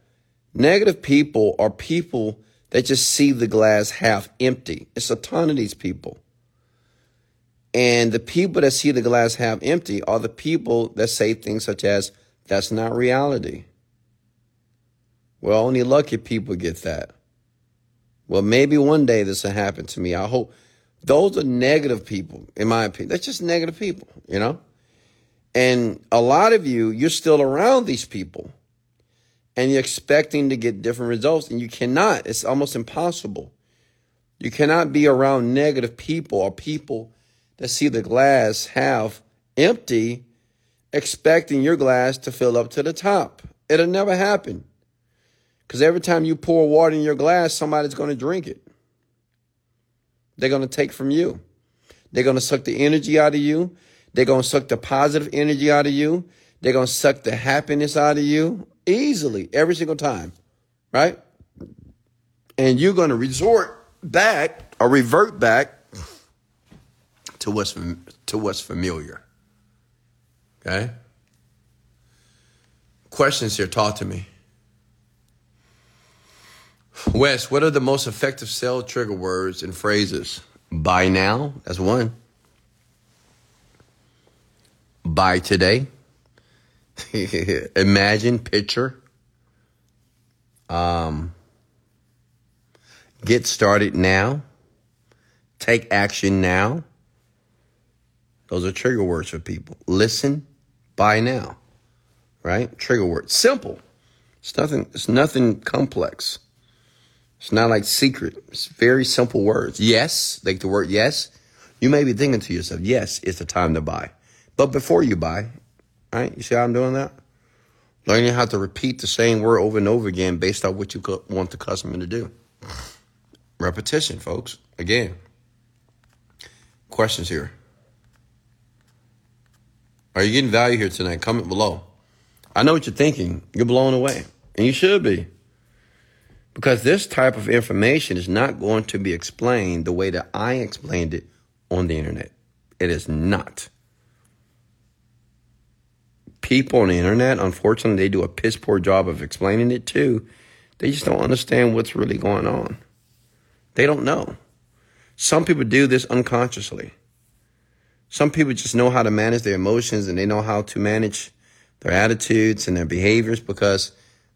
Negative people are people that just see the glass half empty. It's a ton of these people. And the people that see the glass half empty are the people that say things such as, that's not reality. Well, only lucky people get that. Well, maybe one day this will happen to me. I hope. Those are negative people, in my opinion. That's just negative people, you know? And a lot of you, you're still around these people and you're expecting to get different results and you cannot. It's almost impossible. You cannot be around negative people or people that see the glass half empty, expecting your glass to fill up to the top. It'll never happen. Because every time you pour water in your glass, somebody's going to drink it. They're going to take from you. They're going to suck the energy out of you. They're going to suck the positive energy out of you. They're going to suck the happiness out of you easily every single time, right? And you're going to resort back or revert back to what's to what's familiar. Okay? Questions here, talk to me. Wes, what are the most effective sell trigger words and phrases? Buy now, that's one. Buy today. Imagine, picture. Um, get started now. Take action now. Those are trigger words for people. Listen, buy now. Right? Trigger words. Simple. It's nothing, it's nothing complex. It's not like secret. It's very simple words. Yes, like the word yes. You may be thinking to yourself, yes, it's the time to buy. But before you buy, right? You see how I'm doing that? Learning how to repeat the same word over and over again based on what you want the customer to do. Repetition, folks. Again. Questions here. Are you getting value here tonight? Comment below. I know what you're thinking. You're blown away. And you should be. Because this type of information is not going to be explained the way that I explained it on the internet. It is not. People on the internet, unfortunately, they do a piss poor job of explaining it too. They just don't understand what's really going on. They don't know. Some people do this unconsciously. Some people just know how to manage their emotions and they know how to manage their attitudes and their behaviors because,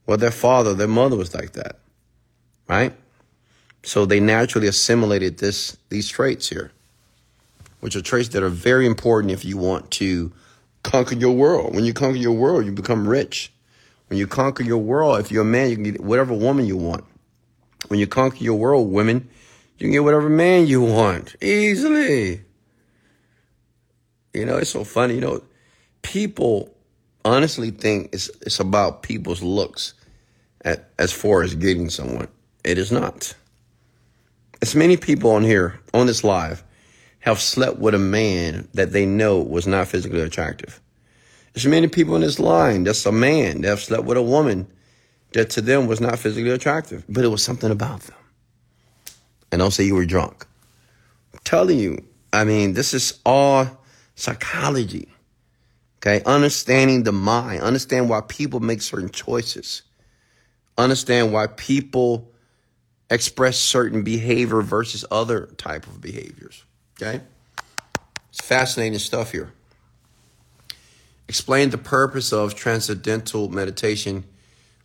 well, their father, their mother was like that, right? So they naturally assimilated this, these traits here, which are traits that are very important if you want to conquer your world. When you conquer your world, you become rich. When you conquer your world, if you're a man, you can get whatever woman you want. When you conquer your world, women, you can get whatever man you want easily. You know, it's so funny. You know, people honestly think it's it's about people's looks at, as far as getting someone. It is not. as many people on here, on this live, have slept with a man that they know was not physically attractive. There's many people in this line that's a man that have slept with a woman that to them was not physically attractive, but it was something about them. And don't say you were drunk. I'm telling you, I mean, this is all psychology. Okay, understanding the mind, understand why people make certain choices, understand why people express certain behavior versus other type of behaviors. Okay, it's fascinating stuff here. Explain the purpose of transcendental meditation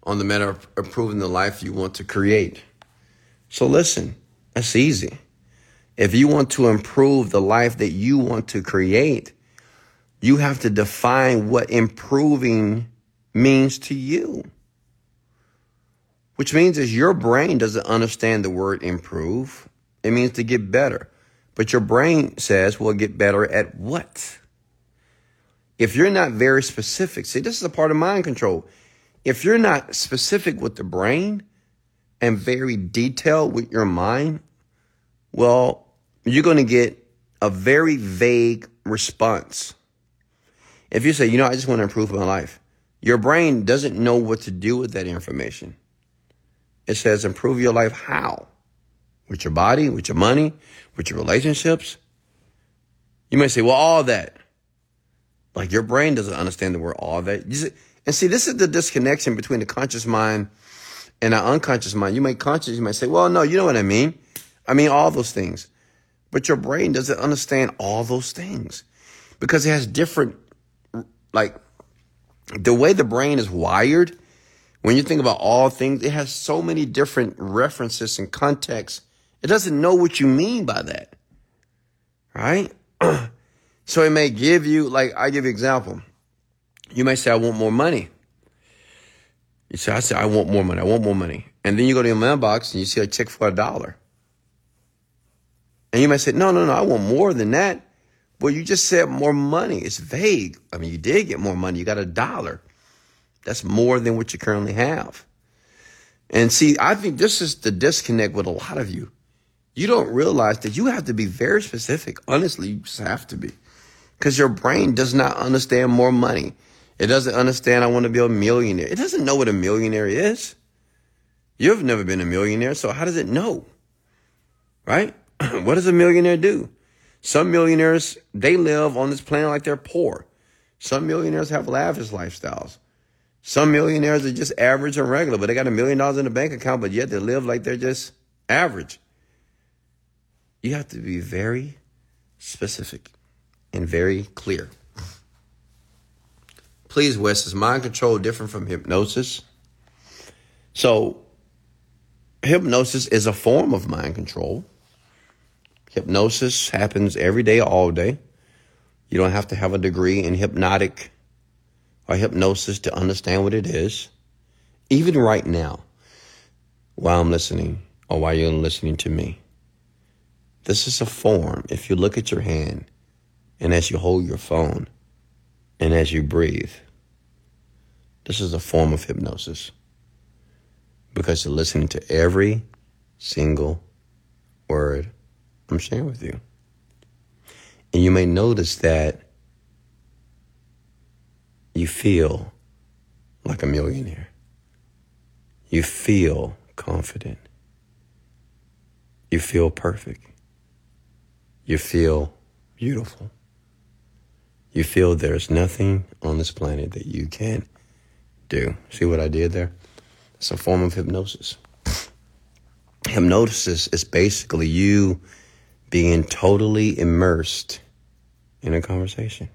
on the matter of improving the life you want to create. So listen, that's easy. If you want to improve the life that you want to create, you have to define what improving means to you. Which means is your brain doesn't understand the word improve. It means to get better. But your brain says, well, get better at what? If you're not very specific, see, this is a part of mind control. If you're not specific with the brain and very detailed with your mind, well, you're going to get a very vague response. If you say, you know, I just want to improve my life, your brain doesn't know what to do with that information. It says, improve your life how? With your body, with your money, with your relationships? You may say, well, all that. Like your brain doesn't understand the word all that. And see, this is the disconnection between the conscious mind and the unconscious mind. You may conscious, you might say, well, no, you know what I mean. I mean all those things. But your brain doesn't understand all those things because it has different like the way the brain is wired, when you think about all things, it has so many different references and contexts. It doesn't know what you mean by that. Right? so it may give you, like, I give you example. You may say, I want more money. You say, I say, I want more money. I want more money. And then you go to your mailbox and you see a check for a dollar. And you might say, no, no, no, I want more than that. Well, you just said more money. It's vague. I mean, you did get more money. You got a dollar. That's more than what you currently have. And see, I think this is the disconnect with a lot of you. You don't realize that you have to be very specific. Honestly, you just have to be. Because your brain does not understand more money. It doesn't understand I want to be a millionaire. It doesn't know what a millionaire is. You've never been a millionaire, so how does it know? Right? what does a millionaire do? Some millionaires, they live on this planet like they're poor. Some millionaires have lavish lifestyles. Some millionaires are just average and regular, but they got a million dollars in the bank account, but yet they live like they're just average. You have to be very specific and very clear. Please, Wes, is mind control different from hypnosis? So, hypnosis is a form of mind control. Hypnosis happens every day, all day. You don't have to have a degree in hypnotic or hypnosis to understand what it is. Even right now, while I'm listening or while you're listening to me, this is a form. If you look at your hand and as you hold your phone and as you breathe, this is a form of hypnosis because you're listening to every single word I'm sharing with you. And you may notice that you feel like a millionaire. You feel confident. You feel perfect. You feel beautiful. You feel there's nothing on this planet that you can't do. See what I did there? It's a form of hypnosis. Hypnosis is basically you being totally immersed in a conversation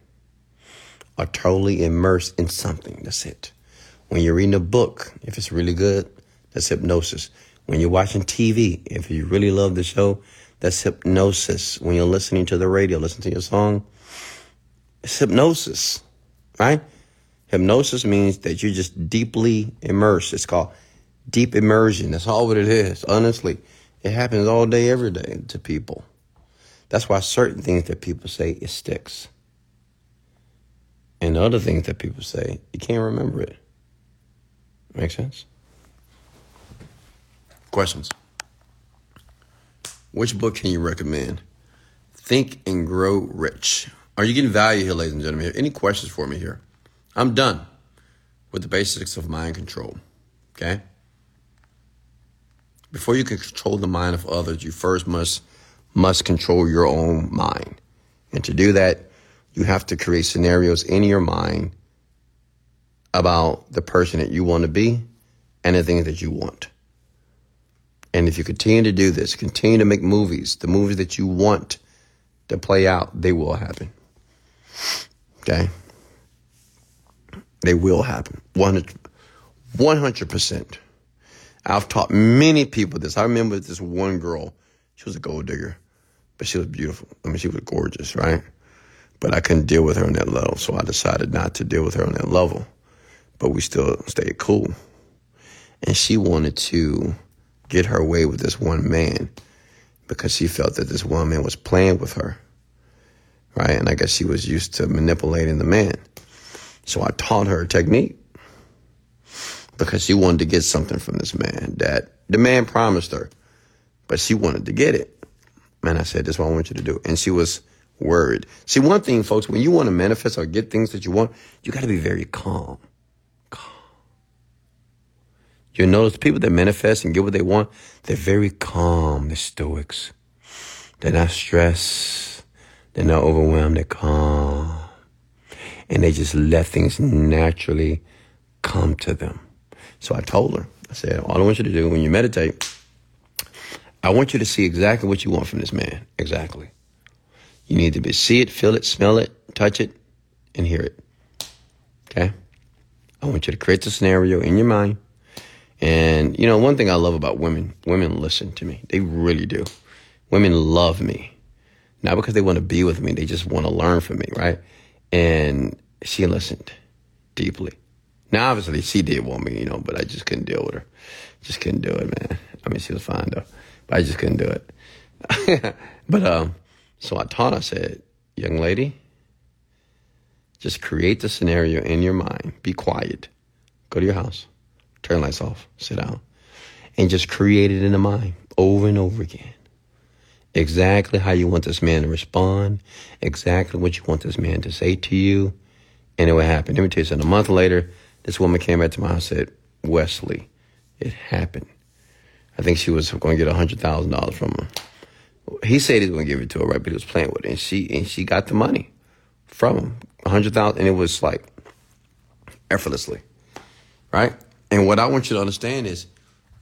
or totally immersed in something. That's it. When you're reading a book, if it's really good, that's hypnosis. When you're watching TV, if you really love the show, that's hypnosis. When you're listening to the radio, listen to your song, it's hypnosis, right? Hypnosis means that you're just deeply immersed. It's called deep immersion. That's all what it is, honestly. It happens all day, every day to people. That's why certain things that people say it sticks. And other things that people say, you can't remember it. Make sense? Questions? Which book can you recommend? Think and Grow Rich. Are you getting value here, ladies and gentlemen? Any questions for me here? I'm done with the basics of mind control. Okay? Before you can control the mind of others, you first must must control your own mind. And to do that, you have to create scenarios in your mind about the person that you want to be and the things that you want. And if you continue to do this, continue to make movies, the movies that you want to play out, they will happen. Okay? They will happen. 100 percent. I've taught many people this. I remember this one girl. She was a gold digger, but she was beautiful. I mean, she was gorgeous, right? But I couldn't deal with her on that level, so I decided not to deal with her on that level. But we still stayed cool. And she wanted to get her way with this one man because she felt that this one man was playing with her, right? And I guess she was used to manipulating the man. So I taught her a technique because she wanted to get something from this man that the man promised her, but she wanted to get it. Man, I said, this is what I want you to do. And she was worried. See, one thing, folks, when you want to manifest or get things that you want, you got to be very calm. Calm. You notice people that manifest and get what they want, they're very calm. They're stoics. They're not stressed. They're not overwhelmed. They're calm and they just let things naturally come to them. So I told her, I said, all I want you to do when you meditate, I want you to see exactly what you want from this man. Exactly. You need to be see it, feel it, smell it, touch it, and hear it. Okay? I want you to create the scenario in your mind. And you know, one thing I love about women, women listen to me. They really do. Women love me. Not because they want to be with me, they just want to learn from me, right? and she listened deeply. Now, obviously, she did want me, you know, but I just couldn't deal with her. Just couldn't do it, man. I mean, she was fine though, but I just couldn't do it. but um, so I taught. I said, "Young lady, just create the scenario in your mind. Be quiet. Go to your house. Turn lights off. Sit down, and just create it in the mind over and over again." exactly how you want this man to respond, exactly what you want this man to say to you, and it would happen. Let me tell you something. A month later, this woman came back to my house and said, Wesley, it happened. I think she was going to get $100,000 from him. He said he was going to give it to her, right? But he was playing with it. And she, and she got the money from him, 100000 And it was like effortlessly, right? And what I want you to understand is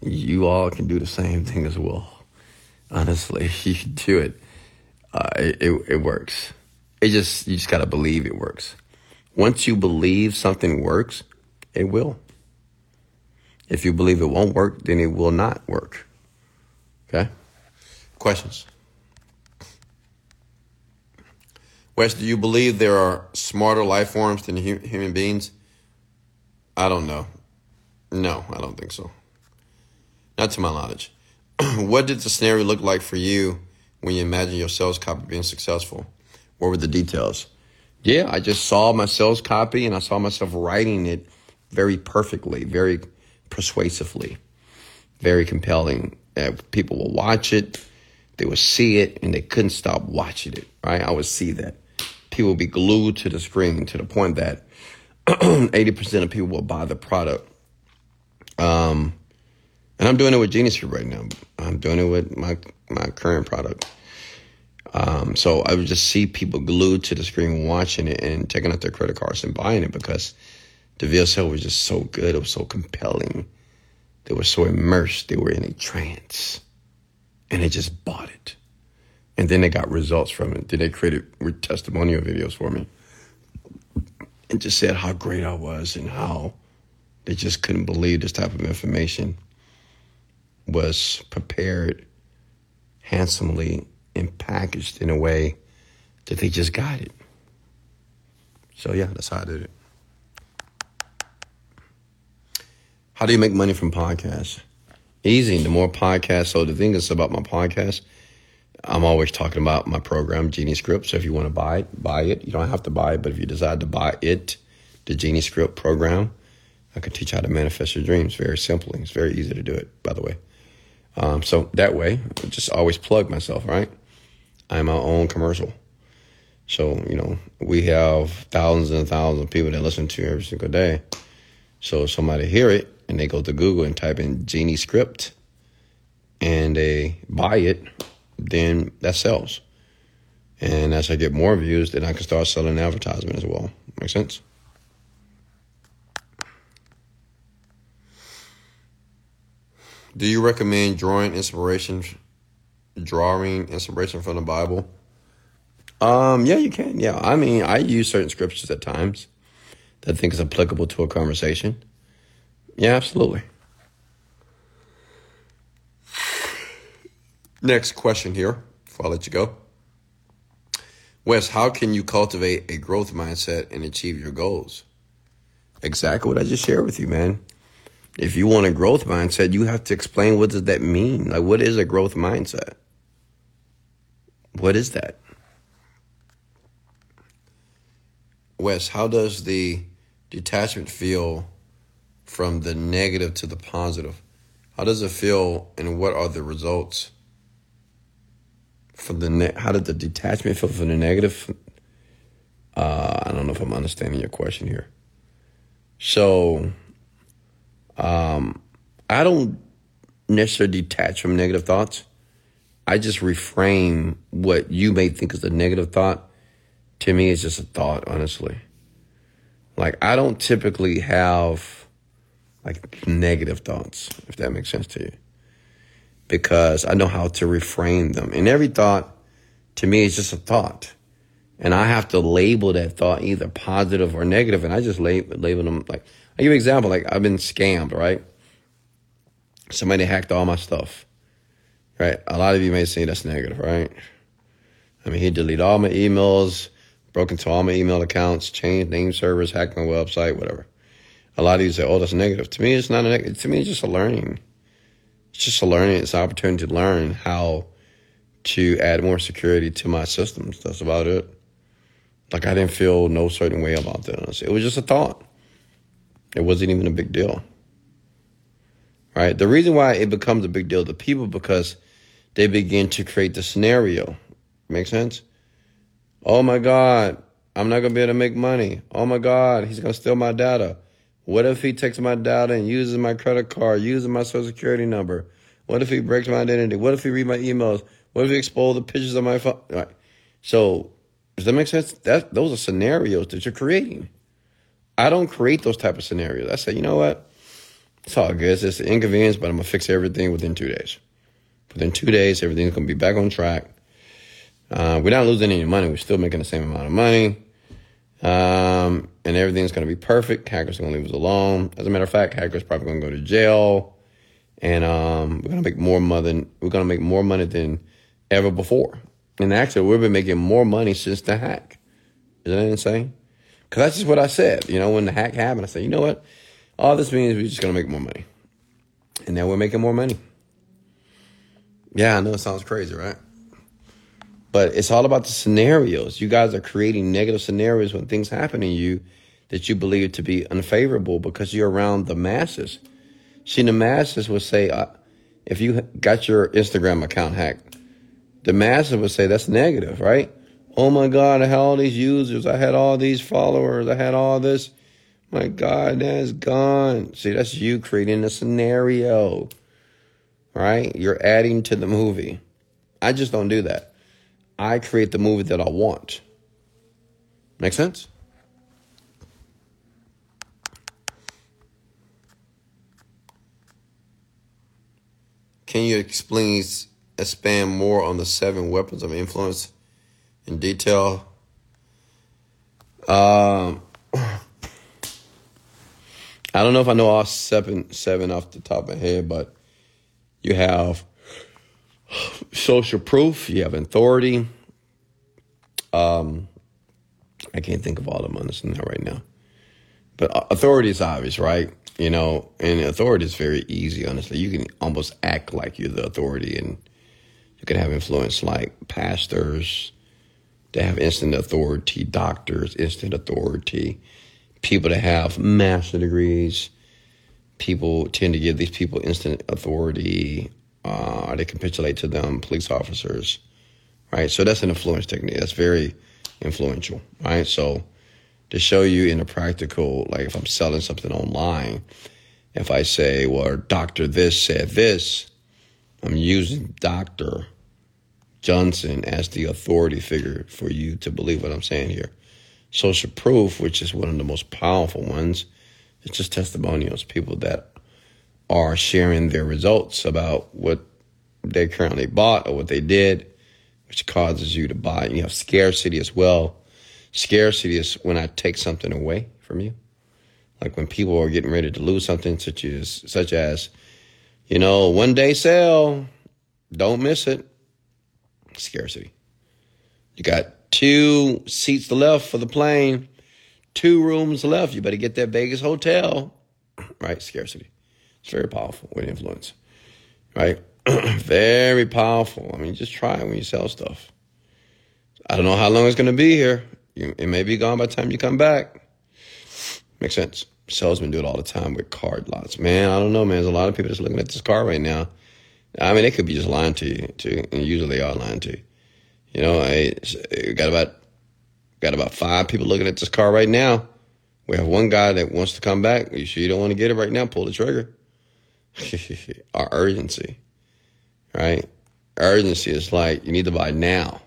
you all can do the same thing as well. Honestly, you can do it. Uh, it, it, it works. It just you just gotta believe it works. Once you believe something works, it will. If you believe it won't work, then it will not work. Okay? Questions? Wes, do you believe there are smarter life forms than human beings? I don't know. No, I don't think so. Not to my knowledge. what did the scenario look like for you when you imagine your sales copy being successful? What were the details? Yeah, I just saw my sales copy and I saw myself writing it very perfectly, very persuasively, very compelling. Uh, people will watch it, they will see it, and they couldn't stop watching it, right? I would see that. People would be glued to the screen to the point that 80% of people will buy the product. Um, and I'm doing it with Genius Group right now. I'm doing it with my my current product. Um, so I would just see people glued to the screen watching it and taking out their credit cards and buying it because the VSL was just so good. It was so compelling. They were so immersed. They were in a trance. And they just bought it. And then they got results from it. Then they created testimonial videos for me and just said how great I was and how they just couldn't believe this type of information was prepared handsomely and packaged in a way that they just got it. So yeah, that's how I did it. How do you make money from podcasts? Easy. The more podcasts. So the thing is about my podcast, I'm always talking about my program, Genie Script. So if you want to buy it, buy it. You don't have to buy it, but if you decide to buy it, the Genie Script program, I can teach you how to manifest your dreams very simply. It's very easy to do it, by the way. Um, so that way, I just always plug myself, right? I'm my own commercial. So, you know, we have thousands and thousands of people that listen to every single day. So somebody hear it and they go to Google and type in Genie script and they buy it, then that sells. And as I get more views, then I can start selling advertisement as well. Make sense? Do you recommend drawing inspiration, drawing inspiration from the Bible? Um, yeah, you can. Yeah, I mean, I use certain scriptures at times that I think is applicable to a conversation. Yeah, absolutely. Next question here before I let you go. Wes, how can you cultivate a growth mindset and achieve your goals? Exactly what I just shared with you, man. If you want a growth mindset, you have to explain what does that mean? Like what is a growth mindset? What is that? Wes, how does the detachment feel from the negative to the positive? How does it feel and what are the results? From the ne- how did the detachment feel from the negative? Uh, I don't know if I'm understanding your question here. So, um, I don't necessarily detach from negative thoughts. I just reframe what you may think is a negative thought. To me, it's just a thought, honestly. Like, I don't typically have like negative thoughts, if that makes sense to you because I know how to reframe them. And every thought to me is just a thought. And I have to label that thought either positive or negative, and I just label, label them like I give you an example. Like I've been scammed, right? Somebody hacked all my stuff, right? A lot of you may say that's negative, right? I mean, he deleted all my emails, broke into all my email accounts, changed name servers, hacked my website, whatever. A lot of you say, "Oh, that's negative." To me, it's not a negative. To me, it's just a learning it's just a learning, it's an opportunity to learn how to add more security to my systems. That's about it. Like I didn't feel no certain way about this. It was just a thought. It wasn't even a big deal. Right? The reason why it becomes a big deal to people because they begin to create the scenario. Make sense? Oh my God, I'm not gonna be able to make money. Oh my God, he's gonna steal my data. What if he takes my data and uses my credit card, uses my social security number? What if he breaks my identity? What if he read my emails? What if he expose the pictures of my phone? Right. So, does that make sense? That those are scenarios that you're creating. I don't create those type of scenarios. I say, you know what? It's all good. It's just an inconvenience, but I'm gonna fix everything within two days. Within two days, everything's gonna be back on track. Uh, we're not losing any money. We're still making the same amount of money. Um, and everything's going to be perfect. Hackers are going to leave us alone. As a matter of fact, hackers probably going to go to jail, and um, we're going to make more money. we're going to make more money than ever before. And actually, we've been making more money since the hack. Isn't that insane? Because that's just what I said. You know, when the hack happened, I said, you know what? All this means we're just going to make more money. And now we're making more money. Yeah, I know it sounds crazy, right? But it's all about the scenarios. You guys are creating negative scenarios when things happen to you that you believe to be unfavorable because you're around the masses. See, the masses would say, uh, if you got your Instagram account hacked, the masses would say that's negative, right? Oh my God, I had all these users. I had all these followers. I had all this. My God, that's gone. See, that's you creating a scenario, right? You're adding to the movie. I just don't do that. I create the movie that I want. Make sense? Can you explain expand more on the seven weapons of influence in detail? Um, I don't know if I know all seven seven off the top of my head, but you have social proof, you have authority. Um, I can't think of all of them on this now right now. But authority is obvious, right? You know, and authority is very easy, honestly. You can almost act like you're the authority and you can have influence like pastors, they have instant authority, doctors, instant authority, people that have master degrees. People tend to give these people instant authority uh, they capitulate to them, police officers, right? So that's an influence technique. That's very influential, right? So to show you in a practical, like if I'm selling something online, if I say, well, Dr. This said this, I'm using Dr. Johnson as the authority figure for you to believe what I'm saying here. Social proof, which is one of the most powerful ones, it's just testimonials, people that are sharing their results about what they currently bought or what they did, which causes you to buy. You have scarcity as well. Scarcity is when I take something away from you. Like when people are getting ready to lose something, such as such as, you know, one day sale, don't miss it. Scarcity. You got two seats left for the plane, two rooms left. You better get that Vegas hotel. Right? Scarcity. It's very powerful with influence. Right? very powerful. I mean, just try it when you sell stuff. I don't know how long it's going to be here. It may be gone by the time you come back. Makes sense. Salesmen do it all the time with card lots. Man, I don't know, man. There's a lot of people just looking at this car right now. I mean, they could be just lying to you, too, and usually they are lying to you. You know, I got about got about five people looking at this car right now. We have one guy that wants to come back. You sure you don't want to get it right now? Pull the trigger. Our urgency, right? Urgency is like you need to buy now.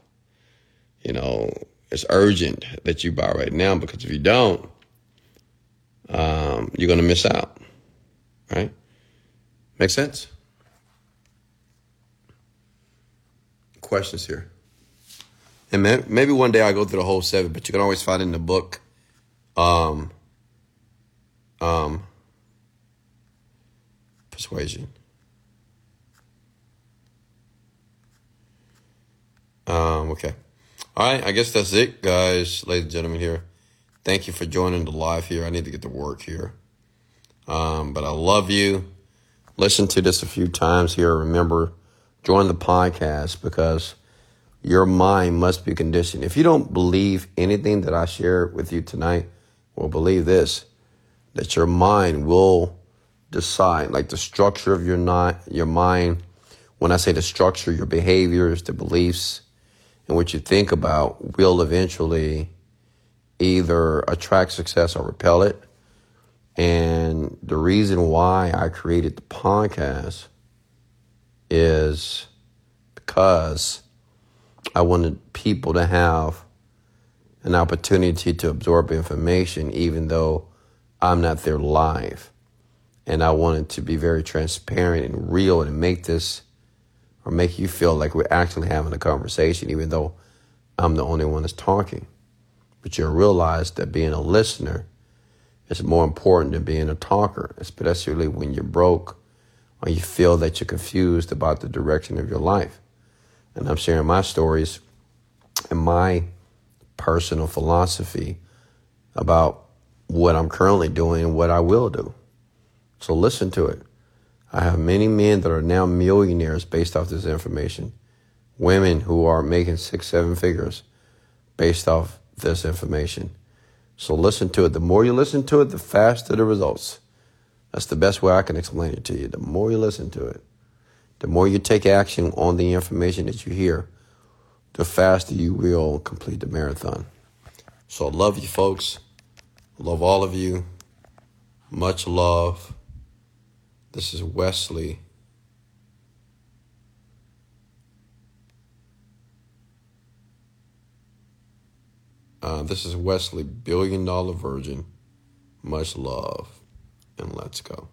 You know, it's urgent that you buy right now because if you don't, um, you're going to miss out. Right? Make sense? Questions here. And maybe one day I'll go through the whole seven, but you can always find in the book. Um, persuasion. Um, okay. All right, I guess that's it, guys, ladies and gentlemen. Here, thank you for joining the live here. I need to get to work here, um, but I love you. Listen to this a few times here. Remember, join the podcast because your mind must be conditioned. If you don't believe anything that I share with you tonight, well, believe this: that your mind will decide, like the structure of your not your mind. When I say the structure, your behaviors, the beliefs and what you think about will eventually either attract success or repel it. And the reason why I created the podcast is because I wanted people to have an opportunity to absorb information, even though I'm not there live. And I wanted to be very transparent and real and make this or make you feel like we're actually having a conversation, even though I'm the only one that's talking. But you'll realize that being a listener is more important than being a talker, especially when you're broke or you feel that you're confused about the direction of your life. And I'm sharing my stories and my personal philosophy about what I'm currently doing and what I will do. So listen to it. I have many men that are now millionaires based off this information. Women who are making six, seven figures based off this information. So listen to it. The more you listen to it, the faster the results. That's the best way I can explain it to you. The more you listen to it, the more you take action on the information that you hear, the faster you will complete the marathon. So I love you folks. Love all of you. Much love. This is Wesley. Uh, this is Wesley, billion dollar virgin. Much love, and let's go.